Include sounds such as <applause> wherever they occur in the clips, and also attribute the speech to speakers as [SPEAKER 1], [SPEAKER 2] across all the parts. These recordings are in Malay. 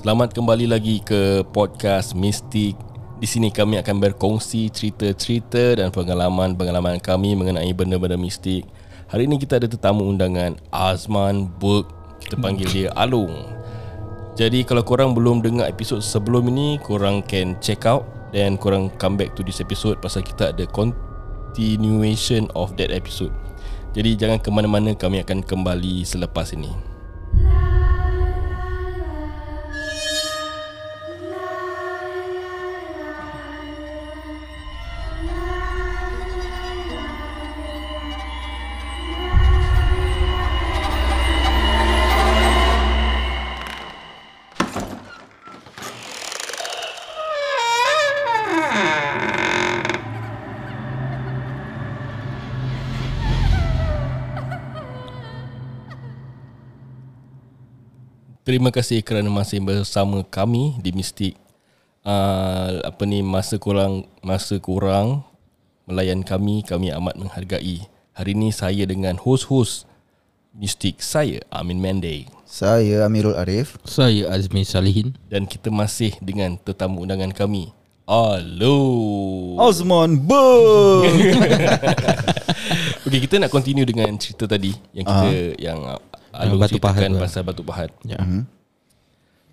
[SPEAKER 1] Selamat kembali lagi ke podcast Mistik. Di sini kami akan berkongsi cerita-cerita dan pengalaman-pengalaman kami mengenai benda-benda mistik. Hari ini kita ada tetamu undangan Azman Burg. Kita panggil dia Alung. Jadi kalau korang belum dengar episod sebelum ini, korang can check out dan korang come back to this episode pasal kita ada continuation of that episode. Jadi jangan ke mana-mana, kami akan kembali selepas ini. Terima kasih kerana masih bersama kami di Mistik. Uh, apa ni masa kurang masa kurang melayan kami kami amat menghargai. Hari ini saya dengan hos-hos Mistik saya Amin Mende
[SPEAKER 2] Saya Amirul Arif
[SPEAKER 3] Saya Azmi Salihin
[SPEAKER 1] dan kita masih dengan tetamu undangan kami. Hello.
[SPEAKER 2] Osman Boom
[SPEAKER 1] Okey kita nak continue dengan cerita tadi yang kita uh, yang uh, Alung
[SPEAKER 3] batu pahat tu.
[SPEAKER 1] pasal batu pahat.
[SPEAKER 3] Ya.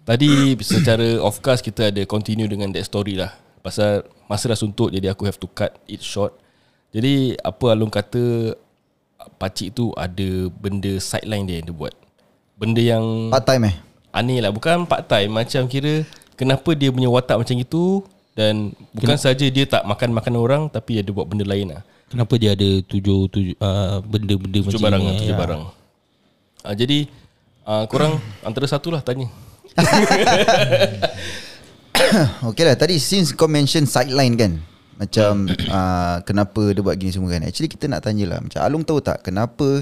[SPEAKER 1] Tadi <coughs> secara off cast kita ada continue dengan that story lah Pasal masa dah suntuk jadi aku have to cut it short Jadi apa Alung kata Pakcik tu ada benda sideline dia yang dia buat Benda yang
[SPEAKER 2] Part time eh
[SPEAKER 1] aneh lah Bukan part time Macam kira Kenapa dia punya watak macam itu Dan bukan saja dia tak makan makanan orang Tapi dia ada buat benda lain lah
[SPEAKER 3] Kenapa dia ada tujuh, tujuh uh, benda-benda
[SPEAKER 1] Tujuh
[SPEAKER 3] macam
[SPEAKER 1] barang
[SPEAKER 3] ni
[SPEAKER 1] lah, tujuh
[SPEAKER 3] ya.
[SPEAKER 1] barang uh, Jadi uh, Korang <coughs> antara satu lah tanya. <coughs>
[SPEAKER 2] Okay lah Tadi since kau mention sideline kan Macam uh, <coughs> Kenapa dia buat gini semua kan Actually kita nak tanya lah Macam Alung tahu tak Kenapa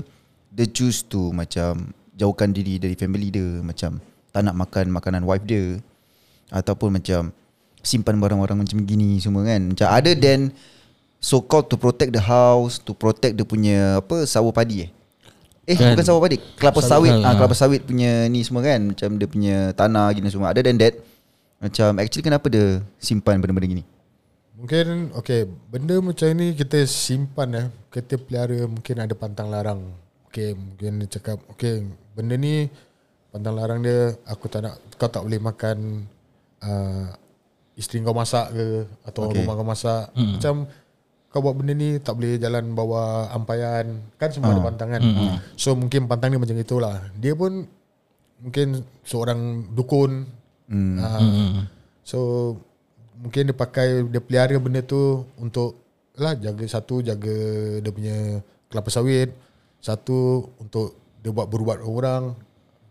[SPEAKER 2] Dia choose to Macam Jauhkan diri dari family dia Macam Tak nak makan makanan wife dia Ataupun macam Simpan barang-barang macam gini semua kan. Macam other than So called to protect the house To protect dia punya Apa Sawah padi eh Eh
[SPEAKER 3] Kan.
[SPEAKER 2] bukan sawah padi Kelapa
[SPEAKER 3] Sawit,
[SPEAKER 2] sawit
[SPEAKER 3] ha,
[SPEAKER 2] ah,
[SPEAKER 3] ha.
[SPEAKER 2] Kelapa sawit punya ni semua kan Macam dia punya tanah gini semua Other than that Macam actually kenapa dia Simpan benda-benda gini
[SPEAKER 4] Mungkin okay benda macam ni kita simpan eh. Kita pelihara mungkin ada pantang larang. Okay mungkin dia cakap okay benda ni pantang larang dia aku tak nak kau tak boleh makan uh, isteri kau masak ke atau
[SPEAKER 2] okay.
[SPEAKER 4] rumah kau masak. Hmm. Macam kau buat benda ni tak boleh jalan bawa ampayan kan semua ada pantangan. Hmm. So mungkin pantang dia macam itulah. Dia pun mungkin seorang dukun. Hmm. Uh, hmm. So mungkin dia pakai dia pelihara benda tu untuk lah jaga satu jaga dia punya kelapa sawit, satu untuk dia buat berubat orang.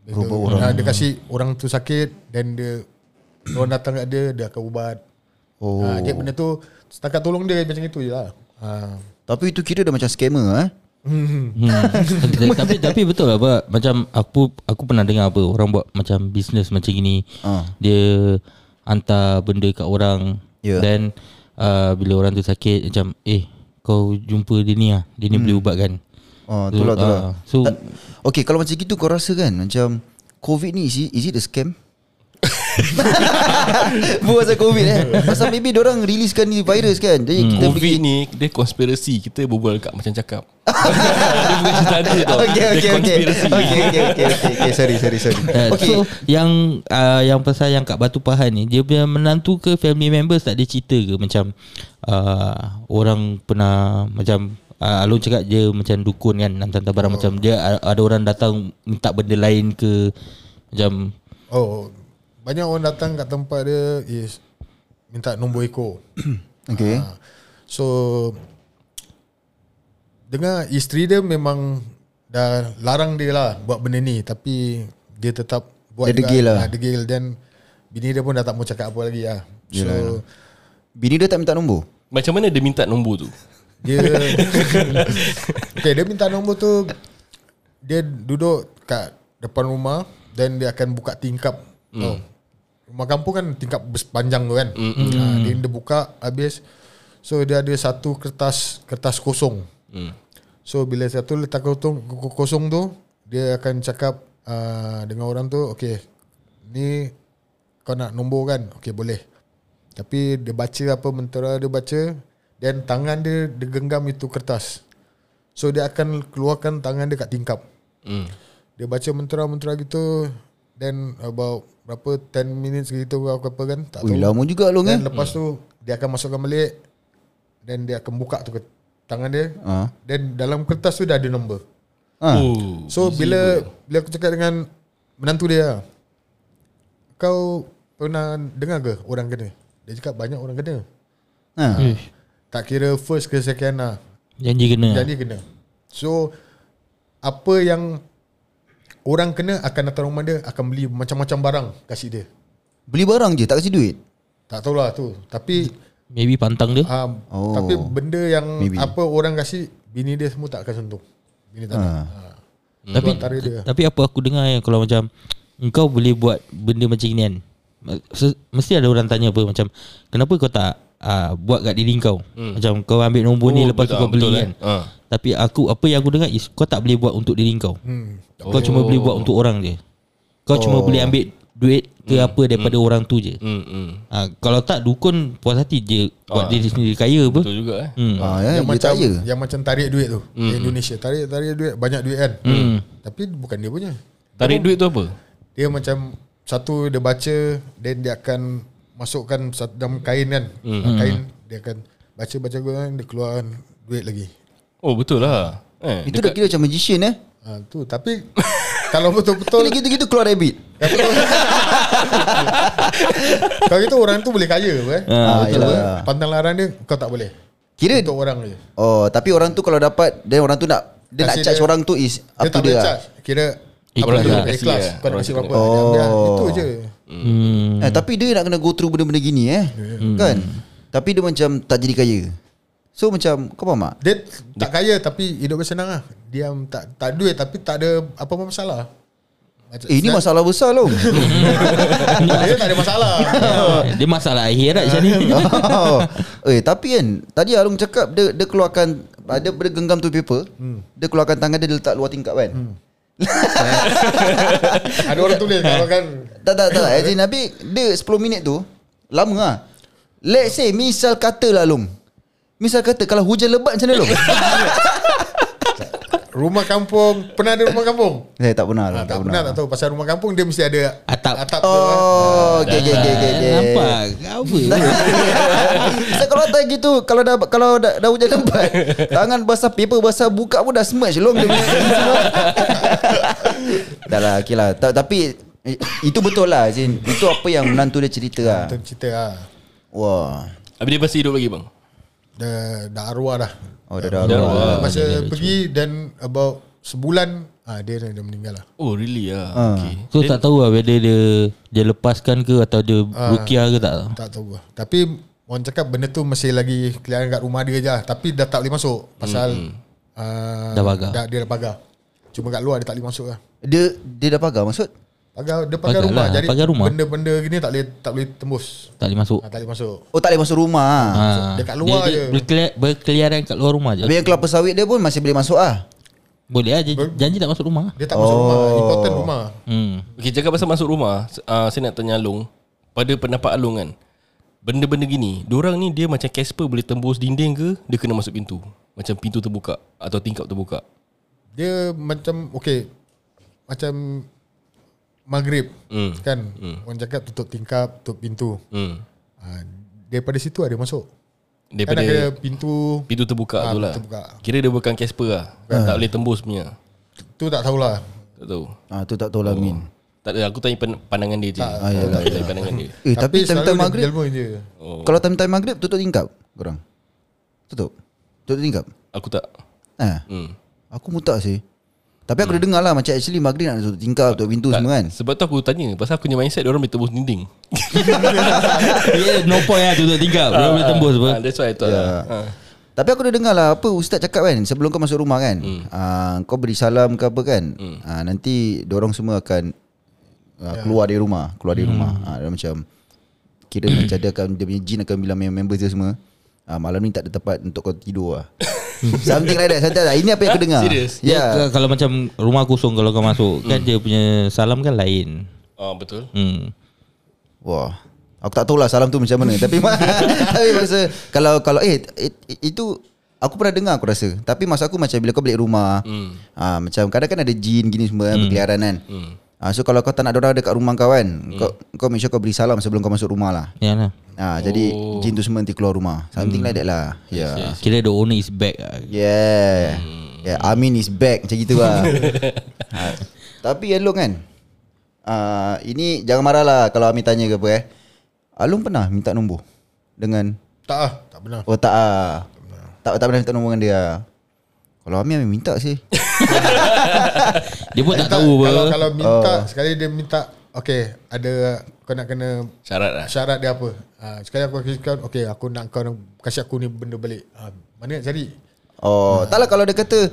[SPEAKER 4] Dia,
[SPEAKER 2] Berubat
[SPEAKER 4] orang. Dia, dia kasih orang tu sakit dan dia orang datang kat dia dia akan ubat.
[SPEAKER 2] Oh.
[SPEAKER 4] Ha, dia benda tu setakat tolong dia macam itu je lah. Ha.
[SPEAKER 2] Tapi itu kira dah macam scammer eh
[SPEAKER 3] Hmm. <laughs> tapi tapi betul lah Pak. Macam aku aku pernah dengar apa orang buat macam bisnes macam gini.
[SPEAKER 2] Ah.
[SPEAKER 3] Dia hantar benda kat orang
[SPEAKER 2] Ya.
[SPEAKER 3] dan uh, bila orang tu sakit macam eh kau jumpa dia ni ah. Dia ni boleh ubatkan.
[SPEAKER 2] Oh, tu lah, tu lah.
[SPEAKER 3] Ah, so
[SPEAKER 2] Ta- Okay, kalau macam gitu kau rasa kan Macam COVID ni, is it, is it a scam? <laughs> Buat pasal COVID eh Pasal maybe orang releasekan ni virus kan Jadi
[SPEAKER 3] Hmm.
[SPEAKER 2] kita
[SPEAKER 1] Covid ni Dia konspirasi Kita berbual kat macam cakap <laughs> Dia bukan cerita ada tau
[SPEAKER 2] Okay,
[SPEAKER 1] Dia
[SPEAKER 2] okay, okay.
[SPEAKER 1] konspirasi
[SPEAKER 2] Okay, okay, okay, okay, okay. Sorry, sorry, sorry.
[SPEAKER 3] Uh, <laughs>
[SPEAKER 2] Okay.
[SPEAKER 3] So yang uh, yang pasal yang kat Batu Pahat ni dia punya menantu ke family members tak ada cerita ke macam uh, orang pernah macam uh, Alun cakap dia macam dukun kan hantar barang oh. macam dia ada orang datang minta benda lain ke macam
[SPEAKER 4] Oh, banyak orang datang kat tempat dia is minta nombor ekor. <clears throat>
[SPEAKER 2] Okay.
[SPEAKER 4] Ha. So dengar isteri dia memang dah larang dia lah buat benda ni tapi dia tetap buat
[SPEAKER 2] Dia degil lah.
[SPEAKER 4] Ha, degil dan bini dia pun dah tak mau cakap apa lagi lah. So
[SPEAKER 2] Yelah. Bini dia tak minta nombor?
[SPEAKER 1] Macam mana dia minta nombor tu
[SPEAKER 4] dia <laughs> Okay dia minta nombor tu dia duduk kat depan rumah dan dia akan buka tingkap. Mm. Oh. Rumah kampung kan tingkap panjang tu kan. Mm. Ha, dia, dia buka habis so dia ada satu kertas kertas kosong.
[SPEAKER 1] hmm.
[SPEAKER 4] So bila satu letak kosong, kosong tu Dia akan cakap uh, Dengan orang tu Okay Ni kau nak nombor kan Okay boleh Tapi dia baca apa mentera dia baca Dan tangan dia Dia genggam itu kertas So dia akan keluarkan tangan dia kat tingkap
[SPEAKER 1] Hmm.
[SPEAKER 4] Dia baca mentera-mentera gitu Then about Berapa 10 minutes gitu Apa apa kan Tak
[SPEAKER 2] Ui,
[SPEAKER 4] tahu.
[SPEAKER 2] lama juga long eh.
[SPEAKER 4] Dan lepas tu Dia akan masukkan balik Dan dia akan buka tu ke- Tangan dia.
[SPEAKER 2] Ha.
[SPEAKER 4] Dan dalam kertas tu dah ada nombor.
[SPEAKER 2] Ha.
[SPEAKER 1] Oh,
[SPEAKER 4] So bila Bila aku cakap dengan Menantu dia Kau Pernah dengar ke Orang kena? Dia cakap banyak orang kena.
[SPEAKER 2] Ha.
[SPEAKER 3] Eh,
[SPEAKER 4] Tak kira first ke second lah.
[SPEAKER 3] Janji kena.
[SPEAKER 4] Jadi kena. So Apa yang Orang kena akan datang rumah dia Akan beli macam-macam barang Kasih dia
[SPEAKER 2] Beli barang je tak kasi duit.
[SPEAKER 4] Tak tahulah tu Tapi
[SPEAKER 3] Maybe pantang dia
[SPEAKER 4] um,
[SPEAKER 2] Oh.
[SPEAKER 4] Tapi benda yang
[SPEAKER 2] Maybe.
[SPEAKER 4] Apa orang kasih Bini dia semua tak akan sentuh Bini tak
[SPEAKER 2] Ha.
[SPEAKER 4] nak ha.
[SPEAKER 3] Tapi
[SPEAKER 4] dia.
[SPEAKER 3] Tapi apa aku dengar yang Kalau macam Engkau boleh buat Benda macam ni kan Mesti ada orang tanya apa Macam Kenapa kau tak uh, Buat kat diri kau hmm. Macam kau ambil nombor ni
[SPEAKER 1] Oh,
[SPEAKER 3] Lepas tu
[SPEAKER 1] betul,
[SPEAKER 3] kau beli
[SPEAKER 1] betul,
[SPEAKER 3] kan
[SPEAKER 1] eh. Ha.
[SPEAKER 3] Tapi aku Apa yang aku dengar is Kau tak boleh buat untuk diri kau
[SPEAKER 4] hmm.
[SPEAKER 3] Kau cuma boleh buat untuk orang je Kau cuma boleh ambil Duit ke apa Daripada orang tu je
[SPEAKER 1] Hmm, hmm.
[SPEAKER 3] ha, Kalau tak dukun Puas hati je Buat
[SPEAKER 1] Ah.
[SPEAKER 3] diri sendiri kaya apa
[SPEAKER 1] Betul juga eh.
[SPEAKER 3] hmm.
[SPEAKER 2] Ha, ya,
[SPEAKER 4] yang
[SPEAKER 2] dia
[SPEAKER 4] macam
[SPEAKER 2] tak ya.
[SPEAKER 4] yang macam tarik duit tu mm. di Indonesia tarik tarik duit banyak duit kan
[SPEAKER 3] Hmm.
[SPEAKER 4] tapi bukan dia punya
[SPEAKER 1] Tarik duit tu apa?
[SPEAKER 4] dia macam satu dia baca then dia akan masukkan dalam kain kan mm. kain dia akan baca baca kan dia keluarkan duit lagi
[SPEAKER 1] Oh betul lah. Eh,
[SPEAKER 2] Itu dah kira macam magician eh.
[SPEAKER 4] ha, tu tapi <laughs> kalau betul-betul
[SPEAKER 2] Bila gitu-gitu keluar rabbit. <laughs>
[SPEAKER 4] kalau gitu orang tu boleh kaya apa, eh?
[SPEAKER 2] Ah,
[SPEAKER 4] Betul apa? pantang larang dia kau tak boleh
[SPEAKER 2] Kira
[SPEAKER 4] untuk orang je
[SPEAKER 2] Oh, tapi orang tu kalau dapat dan orang tu nak dia nak
[SPEAKER 4] Kasih
[SPEAKER 2] charge
[SPEAKER 4] dia-
[SPEAKER 2] orang tu is
[SPEAKER 4] dia
[SPEAKER 2] to
[SPEAKER 4] tak boleh
[SPEAKER 2] dia. lah.
[SPEAKER 4] charge kira
[SPEAKER 3] Ikhlas lah.
[SPEAKER 4] ikhlas kau nak
[SPEAKER 1] tu
[SPEAKER 4] berapa
[SPEAKER 2] Oh.
[SPEAKER 4] itu je
[SPEAKER 3] Hmm.
[SPEAKER 2] Eh, tapi dia nak kena go through benda-benda gini eh. Kan? Tapi dia macam tak jadi kaya. So macam kau faham tak?
[SPEAKER 4] Dia tak kaya tapi hidup dia senang lah. Dia tak tak duit tapi tak ada apa-apa masalah. Macam,
[SPEAKER 2] Eh, ini masalah besar loh. <laughs>
[SPEAKER 4] dia tak ada masalah. <laughs>
[SPEAKER 3] Dia masalah akhirat macam ni <laughs>
[SPEAKER 2] oh. Eh, tapi kan tadi Alung cakap dia dia keluarkan ada dia genggam tu paper. Hmm. Dia keluarkan tangan dia, dia letak luar tingkap kan. Hmm.
[SPEAKER 4] ada orang tulis kalau kan
[SPEAKER 2] Tak tak tak. As in Nabi dia 10 minit tu lama lah. Let's say misal kata lah Long. Misal kata kalau hujan lebat macam mana Long? <laughs>
[SPEAKER 4] rumah kampung pernah ada rumah kampung?
[SPEAKER 2] Saya tak pernah
[SPEAKER 4] Ha,
[SPEAKER 2] lah,
[SPEAKER 4] tak pernah tak tahu pasal rumah kampung dia mesti ada
[SPEAKER 3] Atap.
[SPEAKER 4] atap tu. eh.
[SPEAKER 2] Oh, okay, okay, okay, okay, okay.
[SPEAKER 3] Nampak Apa <laughs>
[SPEAKER 2] Saya kalau tak gitu Kalau dah kalau dah, dah hujan lebat Tangan basah Paper basah Buka pun dah smudge long dia. <laughs> Dah lah okay lah Ta- Tapi eh, Itu betul lah Zin. Itu apa yang menantu dia cerita lah
[SPEAKER 4] cerita lah.
[SPEAKER 2] Wah
[SPEAKER 1] Habis dia masih hidup lagi bang?
[SPEAKER 4] Dah, dah arwah dah.
[SPEAKER 2] Oh dah dah
[SPEAKER 1] Dah
[SPEAKER 2] dah.
[SPEAKER 1] arwah.
[SPEAKER 4] Masa pergi dan about sebulan ah dia dah dah meninggal lah.
[SPEAKER 1] Oh really lah.
[SPEAKER 2] Ah.
[SPEAKER 1] Okay.
[SPEAKER 3] So tak tahu lah Whether dia Dia lepaskan ke Atau dia Rukiah ke tak
[SPEAKER 4] Tak tahu lah. Tapi orang cakap benda tu masih lagi kelihatan kat rumah dia je lah. Tapi dah tak boleh masuk pasal uh,
[SPEAKER 3] Dah pagar.
[SPEAKER 4] Dah, dia dah pagar. Cuma kat luar dia tak boleh masuk lah.
[SPEAKER 2] Dia Dia dah pagar maksud
[SPEAKER 4] Pagar dia
[SPEAKER 3] Pagar
[SPEAKER 4] rumah.
[SPEAKER 3] lah,
[SPEAKER 4] Jadi
[SPEAKER 3] pagar rumah.
[SPEAKER 4] benda-benda gini tak boleh tak boleh tembus.
[SPEAKER 3] Tak boleh masuk
[SPEAKER 4] Ha, tak boleh masuk.
[SPEAKER 2] Oh tak boleh masuk rumah
[SPEAKER 3] ha.
[SPEAKER 4] Dia kat luar
[SPEAKER 3] dia,
[SPEAKER 4] je.
[SPEAKER 3] dia berkeliar- Berkeliaran kat luar rumah je
[SPEAKER 2] Habis yang kelapa sawit dia pun Masih boleh masuk ah.
[SPEAKER 3] Boleh lah janji, janji tak masuk rumah
[SPEAKER 4] Dia tak masuk
[SPEAKER 2] Oh.
[SPEAKER 4] rumah. Important rumah.
[SPEAKER 3] hmm.
[SPEAKER 1] Okay cakap pasal masuk rumah uh, Saya nak tanya Alung Pada pendapat Alung kan Benda-benda gini Diorang ni dia macam Casper Boleh tembus dinding ke Dia kena masuk pintu Macam pintu terbuka Atau tingkap terbuka
[SPEAKER 4] Dia macam okay macam maghrib
[SPEAKER 1] Hmm.
[SPEAKER 4] kan. Orang cakap tutup tingkap, tutup pintu.
[SPEAKER 1] hmm.
[SPEAKER 4] Ha, daripada situ ada masuk.
[SPEAKER 1] Daripada
[SPEAKER 4] kan ada pintu
[SPEAKER 1] Pintu terbuka
[SPEAKER 4] Ah,
[SPEAKER 1] tu lah
[SPEAKER 4] terbuka.
[SPEAKER 1] Kira dia bukan Casper lah Tak boleh tembus punya
[SPEAKER 4] tu tak tahulah.
[SPEAKER 1] Tak tahu
[SPEAKER 2] Ah tu tak tahu lah Min.
[SPEAKER 1] Tak ada aku tanya pandangan dia je
[SPEAKER 2] Ah, yalah,
[SPEAKER 1] Tak tanya pandangan dia
[SPEAKER 2] Eh tapi time-time
[SPEAKER 4] dia
[SPEAKER 2] maghrib
[SPEAKER 4] je.
[SPEAKER 1] Oh
[SPEAKER 2] Kalau time-time maghrib Tutup tingkap Korang Tutup Tutup tingkap
[SPEAKER 1] Aku tak
[SPEAKER 2] Eh
[SPEAKER 1] hmm.
[SPEAKER 2] Aku mutak sih Tapi aku dah dengar lah Macam actually maghrib nak tutup tingkap Tutup pintu
[SPEAKER 1] tak,
[SPEAKER 2] semua kan
[SPEAKER 1] Sebab tu aku tanya Pasal aku punya mindset Diorang boleh tembus dinding <laughs>
[SPEAKER 3] yeah, No point lah tutup tingkap Dia boleh tembus apa
[SPEAKER 1] Ah, That's why I thought
[SPEAKER 2] Ya.
[SPEAKER 1] lah. Ah.
[SPEAKER 2] Tapi aku dah dengar lah Apa ustaz cakap kan Sebelum kau masuk rumah kan hmm. uh, Kau beri salam ke apa kan hmm. uh, Nanti Diorang semua akan uh, Keluar dari rumah Keluar dari rumah uh, Dia macam Kira macam dia akan Dia punya jin akan bilang Members dia semua uh, Malam ni tak ada tempat Untuk kau tidur lah <laughs> Something like that Something like that. Ini apa yang aku dengar
[SPEAKER 1] Serious?
[SPEAKER 2] Ya yeah.
[SPEAKER 3] Kalau macam rumah kosong Kalau kau masuk Kan dia punya salam kan lain
[SPEAKER 1] Oh betul
[SPEAKER 3] hmm.
[SPEAKER 2] Wah. Aku tak tahulah salam tu macam mana tapi <laughs> tapi masa kalau kalau eh it, itu aku pernah dengar aku rasa. Tapi masa aku macam bila kau balik rumah, hmm. ah macam kadang kan ada jin gini semua hmm. berkeliaran kan. Hmm. Ah so kalau kau tak nak ada orang dekat rumah kau kan, hmm. kau kau make sure kau beri salam sebelum kau masuk rumah lah.
[SPEAKER 3] Ya lah.
[SPEAKER 2] Ah jadi
[SPEAKER 1] Oh.
[SPEAKER 2] jin tu semua nanti keluar rumah. Something like that lah. Ya. Yeah.
[SPEAKER 3] Kira the owner is back lah.
[SPEAKER 2] Yeah. Yeah, Amin is back macam gitu lah. ha. <laughs> Tapi Along kan. Uh, ini jangan marah lah kalau Amin tanya ke apa eh. Along pernah minta nombor dengan
[SPEAKER 4] Tak ah, tak benar.
[SPEAKER 2] oh tak ah. Tak tak pernah minta nombor dengan dia. Kalau Amin Amin minta sih. <laughs>
[SPEAKER 3] Dia pun tak
[SPEAKER 4] Tak,
[SPEAKER 3] tahu apa.
[SPEAKER 4] Kalau kalau minta sekali dia minta okay ada kau nak kena
[SPEAKER 1] Syarat lah
[SPEAKER 4] syarat dia apa. Ha, sekali aku kasihkan okay aku nak kau nak kasih aku ni benda balik. Ha, mana nak cari?
[SPEAKER 2] Oh, taklah kalau dia kata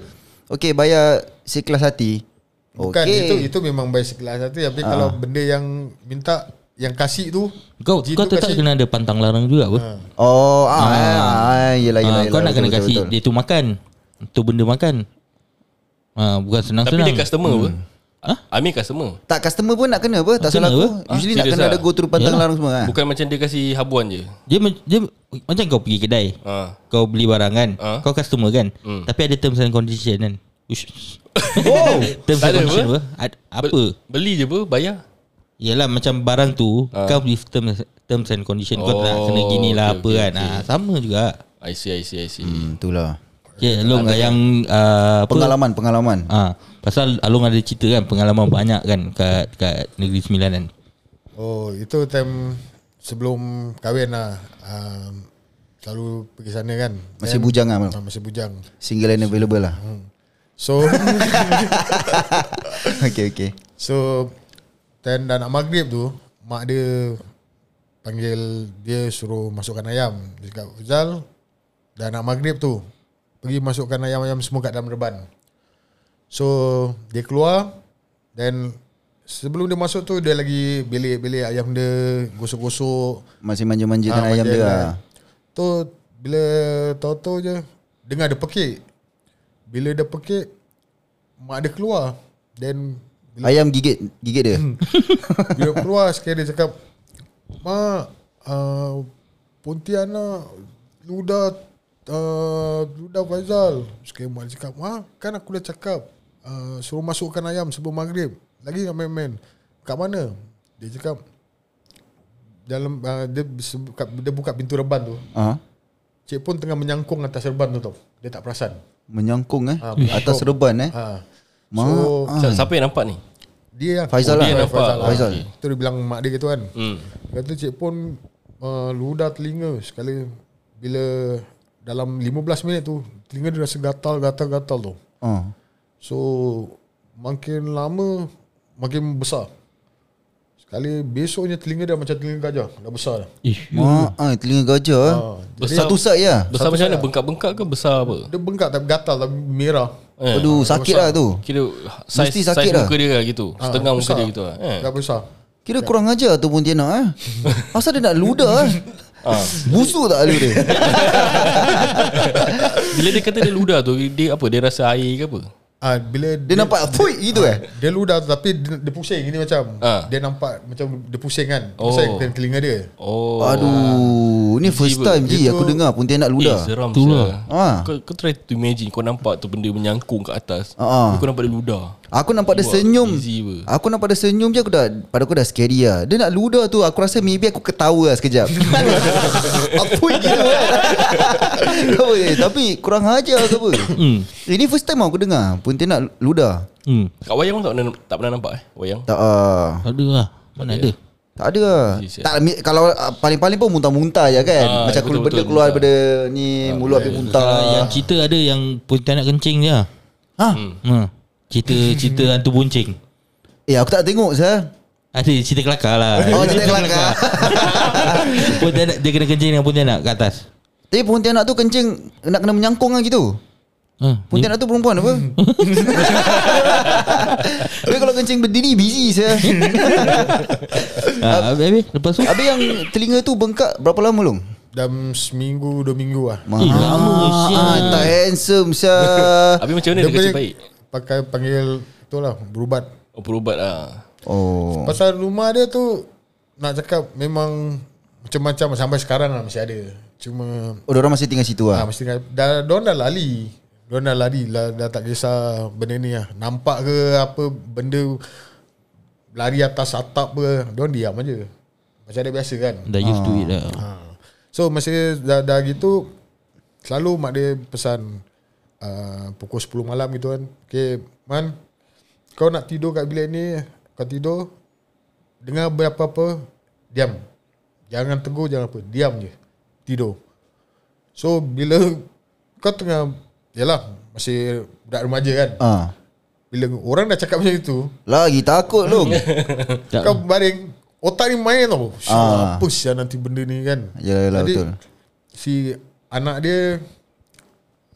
[SPEAKER 2] okey bayar sekelas hati.
[SPEAKER 4] Bukan
[SPEAKER 2] Okey.
[SPEAKER 4] itu itu memang baik sekelas satu tapi kalau benda yang minta yang kasih tu
[SPEAKER 3] Kau kau tetap
[SPEAKER 4] kasih-
[SPEAKER 3] kena ada pantang larang juga apa?
[SPEAKER 2] Oh, ah, ah, yelah, yelah,
[SPEAKER 3] Ah,
[SPEAKER 2] yelah,
[SPEAKER 3] kau nak kena
[SPEAKER 2] betul,
[SPEAKER 3] kasih
[SPEAKER 2] betul, betul.
[SPEAKER 3] dia tu makan. Tu benda makan. Ah, bukan
[SPEAKER 1] Tapi
[SPEAKER 3] senang-senang.
[SPEAKER 1] dia customer apa
[SPEAKER 3] Hah?
[SPEAKER 1] Amin customer
[SPEAKER 2] Tak customer pun nak kena apa? Tak salah aku.
[SPEAKER 3] apa?
[SPEAKER 2] Usually
[SPEAKER 1] Ah,
[SPEAKER 2] nak kena ada go through pantang
[SPEAKER 3] Yalah.
[SPEAKER 2] larang semua kan.
[SPEAKER 1] Bukan macam dia kasih habuan je
[SPEAKER 3] Dia, dia macam kau pergi kedai.
[SPEAKER 1] ha.
[SPEAKER 3] Kau beli barang kan
[SPEAKER 1] Ah.
[SPEAKER 3] Kau customer kan
[SPEAKER 1] Hmm.
[SPEAKER 3] Tapi ada terms and condition kan Ush. <laughs>
[SPEAKER 2] Oh, <laughs>
[SPEAKER 3] Terms and condition
[SPEAKER 1] apa?
[SPEAKER 3] apa? Ad, apa
[SPEAKER 1] Beli je apa Bayar
[SPEAKER 3] Yalah macam barang tu
[SPEAKER 1] Ah.
[SPEAKER 3] Kau with terms, terms and condition Kau tak
[SPEAKER 1] Oh,
[SPEAKER 3] kena gini lah
[SPEAKER 1] okay,
[SPEAKER 3] apa
[SPEAKER 1] okay,
[SPEAKER 3] kan
[SPEAKER 1] okay.
[SPEAKER 3] Ah, Sama juga
[SPEAKER 1] I see I see I see
[SPEAKER 2] hmm, itulah.
[SPEAKER 3] Okay Long yang uh, apa?
[SPEAKER 2] Pengalaman, pengalaman.
[SPEAKER 3] Ah, Pasal Along ada cerita kan Pengalaman banyak kan Kat, kat Negeri Sembilan kan
[SPEAKER 4] Oh itu time sebelum kahwin lah um, selalu pergi sana kan.
[SPEAKER 2] Masih
[SPEAKER 4] Then-
[SPEAKER 2] bujang lah.
[SPEAKER 4] Ah, masih bujang.
[SPEAKER 2] Single and available lah.
[SPEAKER 4] So <laughs>
[SPEAKER 2] okay, okay.
[SPEAKER 4] so then dah nak maghrib tu mak dia panggil dia suruh masukkan ayam. Dia cakap Fizal dah nak maghrib tu pergi masukkan ayam-ayam semua kat dalam reban. So dia keluar then sebelum dia masuk tu dia lagi bilik-bilik ayam dia gosok-gosok
[SPEAKER 2] Masih manja-manjakan
[SPEAKER 4] Ah,
[SPEAKER 2] ayam dia lah.
[SPEAKER 4] Tu bila tahu-tahu je dengar dia pekik. Bila dia pekik mak dia keluar. Bila,
[SPEAKER 2] Ayam gigit gigit dia. <laughs>
[SPEAKER 4] bila keluar sekali dia cakap mak uh, Pontianak ludah uh, ludah Faizal. Sekali mak dia cakap mak kan aku dah cakap uh, suruh masukkan ayam sebelum maghrib. Lagi nak main-main. Kat mana? Dia cakap dalam uh, dia, dia buka pintu reban tu.
[SPEAKER 2] Ah,
[SPEAKER 4] Cik pun tengah menyangkung atas serban tu tau. Dia tak perasan.
[SPEAKER 2] menyangkung eh
[SPEAKER 4] menyangkung.
[SPEAKER 2] atas reban eh.
[SPEAKER 4] Ha.
[SPEAKER 2] Ma-
[SPEAKER 4] So
[SPEAKER 1] Siapa- Siapa yang nampak ni
[SPEAKER 4] dia
[SPEAKER 2] Faizal lah.
[SPEAKER 1] dia nampak.
[SPEAKER 4] Faizal. lah.
[SPEAKER 2] Faizal.
[SPEAKER 1] Okay.
[SPEAKER 4] Tu dia bilang mak dia gitu kan.
[SPEAKER 1] hmm.
[SPEAKER 4] Kata cik pun uh, ludah telinga sekali bila dalam 15 minit tu telinga dia rasa gatal gatal gatal tu.
[SPEAKER 2] Ah.
[SPEAKER 4] So makin lama makin besar. Sekali besoknya telinga dia macam telinga gajah, dah besar dah.
[SPEAKER 2] Ma, ah, telinga gajah eh.
[SPEAKER 4] Ha.
[SPEAKER 1] Besar-
[SPEAKER 2] Satu sat ya.
[SPEAKER 1] Besar macam mana Bengkak-bengkak ke besar apa
[SPEAKER 4] Dia bengkak tapi gatal tapi merah.
[SPEAKER 1] eh.
[SPEAKER 2] Aduh, sakit lah tu.
[SPEAKER 1] Kira Saiz,
[SPEAKER 2] Mesti sakit
[SPEAKER 1] saiz
[SPEAKER 2] lah.
[SPEAKER 1] muka dia lah gitu
[SPEAKER 4] Ah,
[SPEAKER 1] Setengah muka
[SPEAKER 4] besar.
[SPEAKER 1] dia gitu lah eh.
[SPEAKER 4] Dah besar.
[SPEAKER 2] Kira kurang ajar tu Pontianak eh. <laughs> Asal dia nak ludah eh.
[SPEAKER 1] Ah.
[SPEAKER 2] Busuk tak alu dia? <laughs>
[SPEAKER 1] Bila dia kata dia ludah tu Dia apa Dia rasa air ke apa
[SPEAKER 4] Ah bila
[SPEAKER 2] Dia nampak fui gitu eh.
[SPEAKER 4] Dia ludah tapi dia, dia pusing gini macam.
[SPEAKER 1] Ah.
[SPEAKER 4] Dia nampak macam dia pusing kan.
[SPEAKER 1] Oh.
[SPEAKER 4] Pusing dalam telinga dia.
[SPEAKER 1] Oh
[SPEAKER 2] Aduh, ni first time je aku dengar Pontianak
[SPEAKER 1] Eh,
[SPEAKER 2] ludah.
[SPEAKER 1] seram
[SPEAKER 3] Tu
[SPEAKER 1] tu
[SPEAKER 3] lah.
[SPEAKER 2] Ah.
[SPEAKER 1] Kau, kau try to imagine Kau nampak tu benda menyangkung kat atas
[SPEAKER 2] Ah, ah.
[SPEAKER 1] Kau nampak dia ludah
[SPEAKER 2] Aku nampak dia senyum. Aku nampak dia senyum je aku dah Pada aku dah scary lah Dia nak ludah tu Aku rasa maybe aku ketawa lah sekejap <laughs> <laughs> Apa gitu <laughs> <laughs> Apa, eh, Tapi kurang ajar ke apa?
[SPEAKER 3] Hmm.
[SPEAKER 2] Ini first time aku dengar. Pontianak ludah.
[SPEAKER 3] Hmm.
[SPEAKER 1] Kat wayang pun tak pernah, tak pernah nampak eh Wayang?
[SPEAKER 2] Tak ah,
[SPEAKER 3] Ada lah Mana ada
[SPEAKER 2] Tak ada lah. Tak, mi- Kalau ah, paling-paling pun muntah-muntah je kan.
[SPEAKER 1] Ah,
[SPEAKER 2] Macam
[SPEAKER 1] betul,
[SPEAKER 2] keluar benda
[SPEAKER 1] betul,
[SPEAKER 2] keluar daripada Ni mulut habis muntah.
[SPEAKER 3] Yang cerita ada yang Pontianak kencing je lah.
[SPEAKER 2] Ha?
[SPEAKER 3] Ha. Cerita cerita hantu buncing.
[SPEAKER 2] Eh aku tak tengok saya
[SPEAKER 3] Ada cerita kelakar lah.
[SPEAKER 2] Oh cerita kelakar. <laughs>
[SPEAKER 3] Pontianak dia kena kencing dengan Pontianak kat atas.
[SPEAKER 2] Tapi Pontianak tu kencing Nak kena menyangkung lah gitu
[SPEAKER 3] Ha.
[SPEAKER 2] Pontianak tu perempuan apa? <laughs> Tapi kalau kencing berdiri busy saya. <laughs>
[SPEAKER 3] Ha, habis, habis. Lepas tu
[SPEAKER 2] Habis yang telinga tu bengkak berapa lama long?
[SPEAKER 4] Dalam seminggu dua minggu lah.
[SPEAKER 3] Eh, lama sial.
[SPEAKER 2] ah, tak handsome sia. <laughs>
[SPEAKER 1] Habis macam mana dia, kasi baik
[SPEAKER 4] pakai panggil tu lah berubat.
[SPEAKER 1] Oh berubat lah
[SPEAKER 2] Oh.
[SPEAKER 4] Pasal rumah dia tu nak cakap memang macam-macam sampai sekarang lah masih ada. Cuma
[SPEAKER 2] Oh, orang masih tinggal situ
[SPEAKER 4] ah
[SPEAKER 2] lah.
[SPEAKER 4] mesti kan- dah diorang dah lari. Diorang dah lari dah, dah tak kisah benda ni lah. Nampak ke apa benda lari atas atap ke, diorang diam aja. Macam ada biasa kan.
[SPEAKER 3] Dah used to it lah
[SPEAKER 4] Ha. So masa dah, dah gitu Selalu mak dia pesan uh, Pukul 10 malam gitu kan Okay Man Kau nak tidur kat bilik ni Kau tidur Dengar berapa-apa Diam Jangan tegur Jangan apa Diam je Tidur So bila Kau tengah Yalah Masih Budak remaja kan
[SPEAKER 2] Ah.
[SPEAKER 4] Bila orang dah cakap macam itu
[SPEAKER 2] Lagi takut lu. <laughs>
[SPEAKER 4] Kau baring Otak ni main tau
[SPEAKER 2] Ah.
[SPEAKER 4] Apa sih nanti benda ni kan
[SPEAKER 2] Yalah, yalah,
[SPEAKER 4] Jadi,
[SPEAKER 2] betul.
[SPEAKER 4] Si anak dia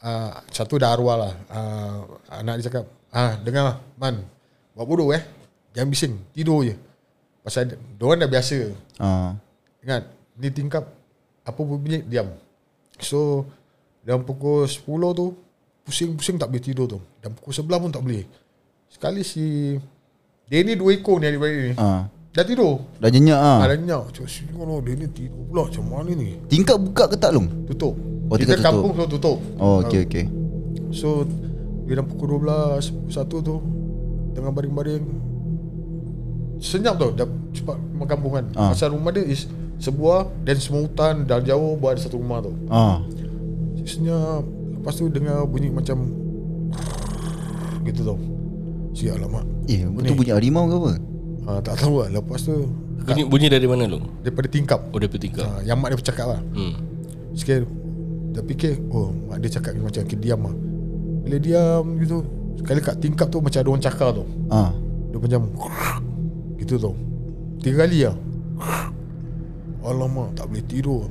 [SPEAKER 4] uh, Satu dah arwah lah uh, Anak dia cakap ah Dengar Man Buat bodoh eh Jangan bising Tidur je Pasal Diorang dah biasa
[SPEAKER 2] Ah.
[SPEAKER 4] Ingat Ni tingkap Apa pun bunyi Diam So Dalam pukul 10 tu Pusing-pusing tak boleh tidur tu Dan pukul 11 pun tak boleh Sekali si Dia ni dua ekor ni adik-beradik ni
[SPEAKER 2] Ah.
[SPEAKER 4] Dah tidur
[SPEAKER 2] Dah jenyak ah.
[SPEAKER 4] Ada nyak Cakap sini kalau dia ni tidur pula Macam mana ni
[SPEAKER 2] Tingkap buka ke tak long?
[SPEAKER 4] Tutup
[SPEAKER 2] Oh,
[SPEAKER 4] Kita
[SPEAKER 2] tutup.
[SPEAKER 4] kampung tu tutup
[SPEAKER 2] Oh, okey okey.
[SPEAKER 4] So Bila pukul 12 Pukul 1 tu Tengah baring-baring Senyap tau Dah cepat rumah kampung kan
[SPEAKER 2] Ah.
[SPEAKER 4] Pasal rumah dia is Sebuah Dan semua hutan Dah jauh Buat ada satu rumah tu.
[SPEAKER 2] Ah.
[SPEAKER 4] Senyap Lepas tu dengar bunyi macam Gitu tau. Siap lah mak
[SPEAKER 2] Eh, betul bunyi harimau ke apa?
[SPEAKER 4] ha, Tak tahu lah. Lepas tu
[SPEAKER 1] Bunyi, bunyi dari mana lu?
[SPEAKER 4] Daripada tingkap.
[SPEAKER 1] Oh dia petikap
[SPEAKER 4] ha, Yang mak dia bercakap lah.
[SPEAKER 1] Hmm.
[SPEAKER 4] Sikit Dah fikir Oh mak dia cakap macam okay, diam lah Bila diam gitu Sekali kat tingkap tu Macam ada orang cakap tu.
[SPEAKER 2] Ah.
[SPEAKER 4] Dia macam Gitu tau. Tiga kali lah Alamak tak boleh tidur.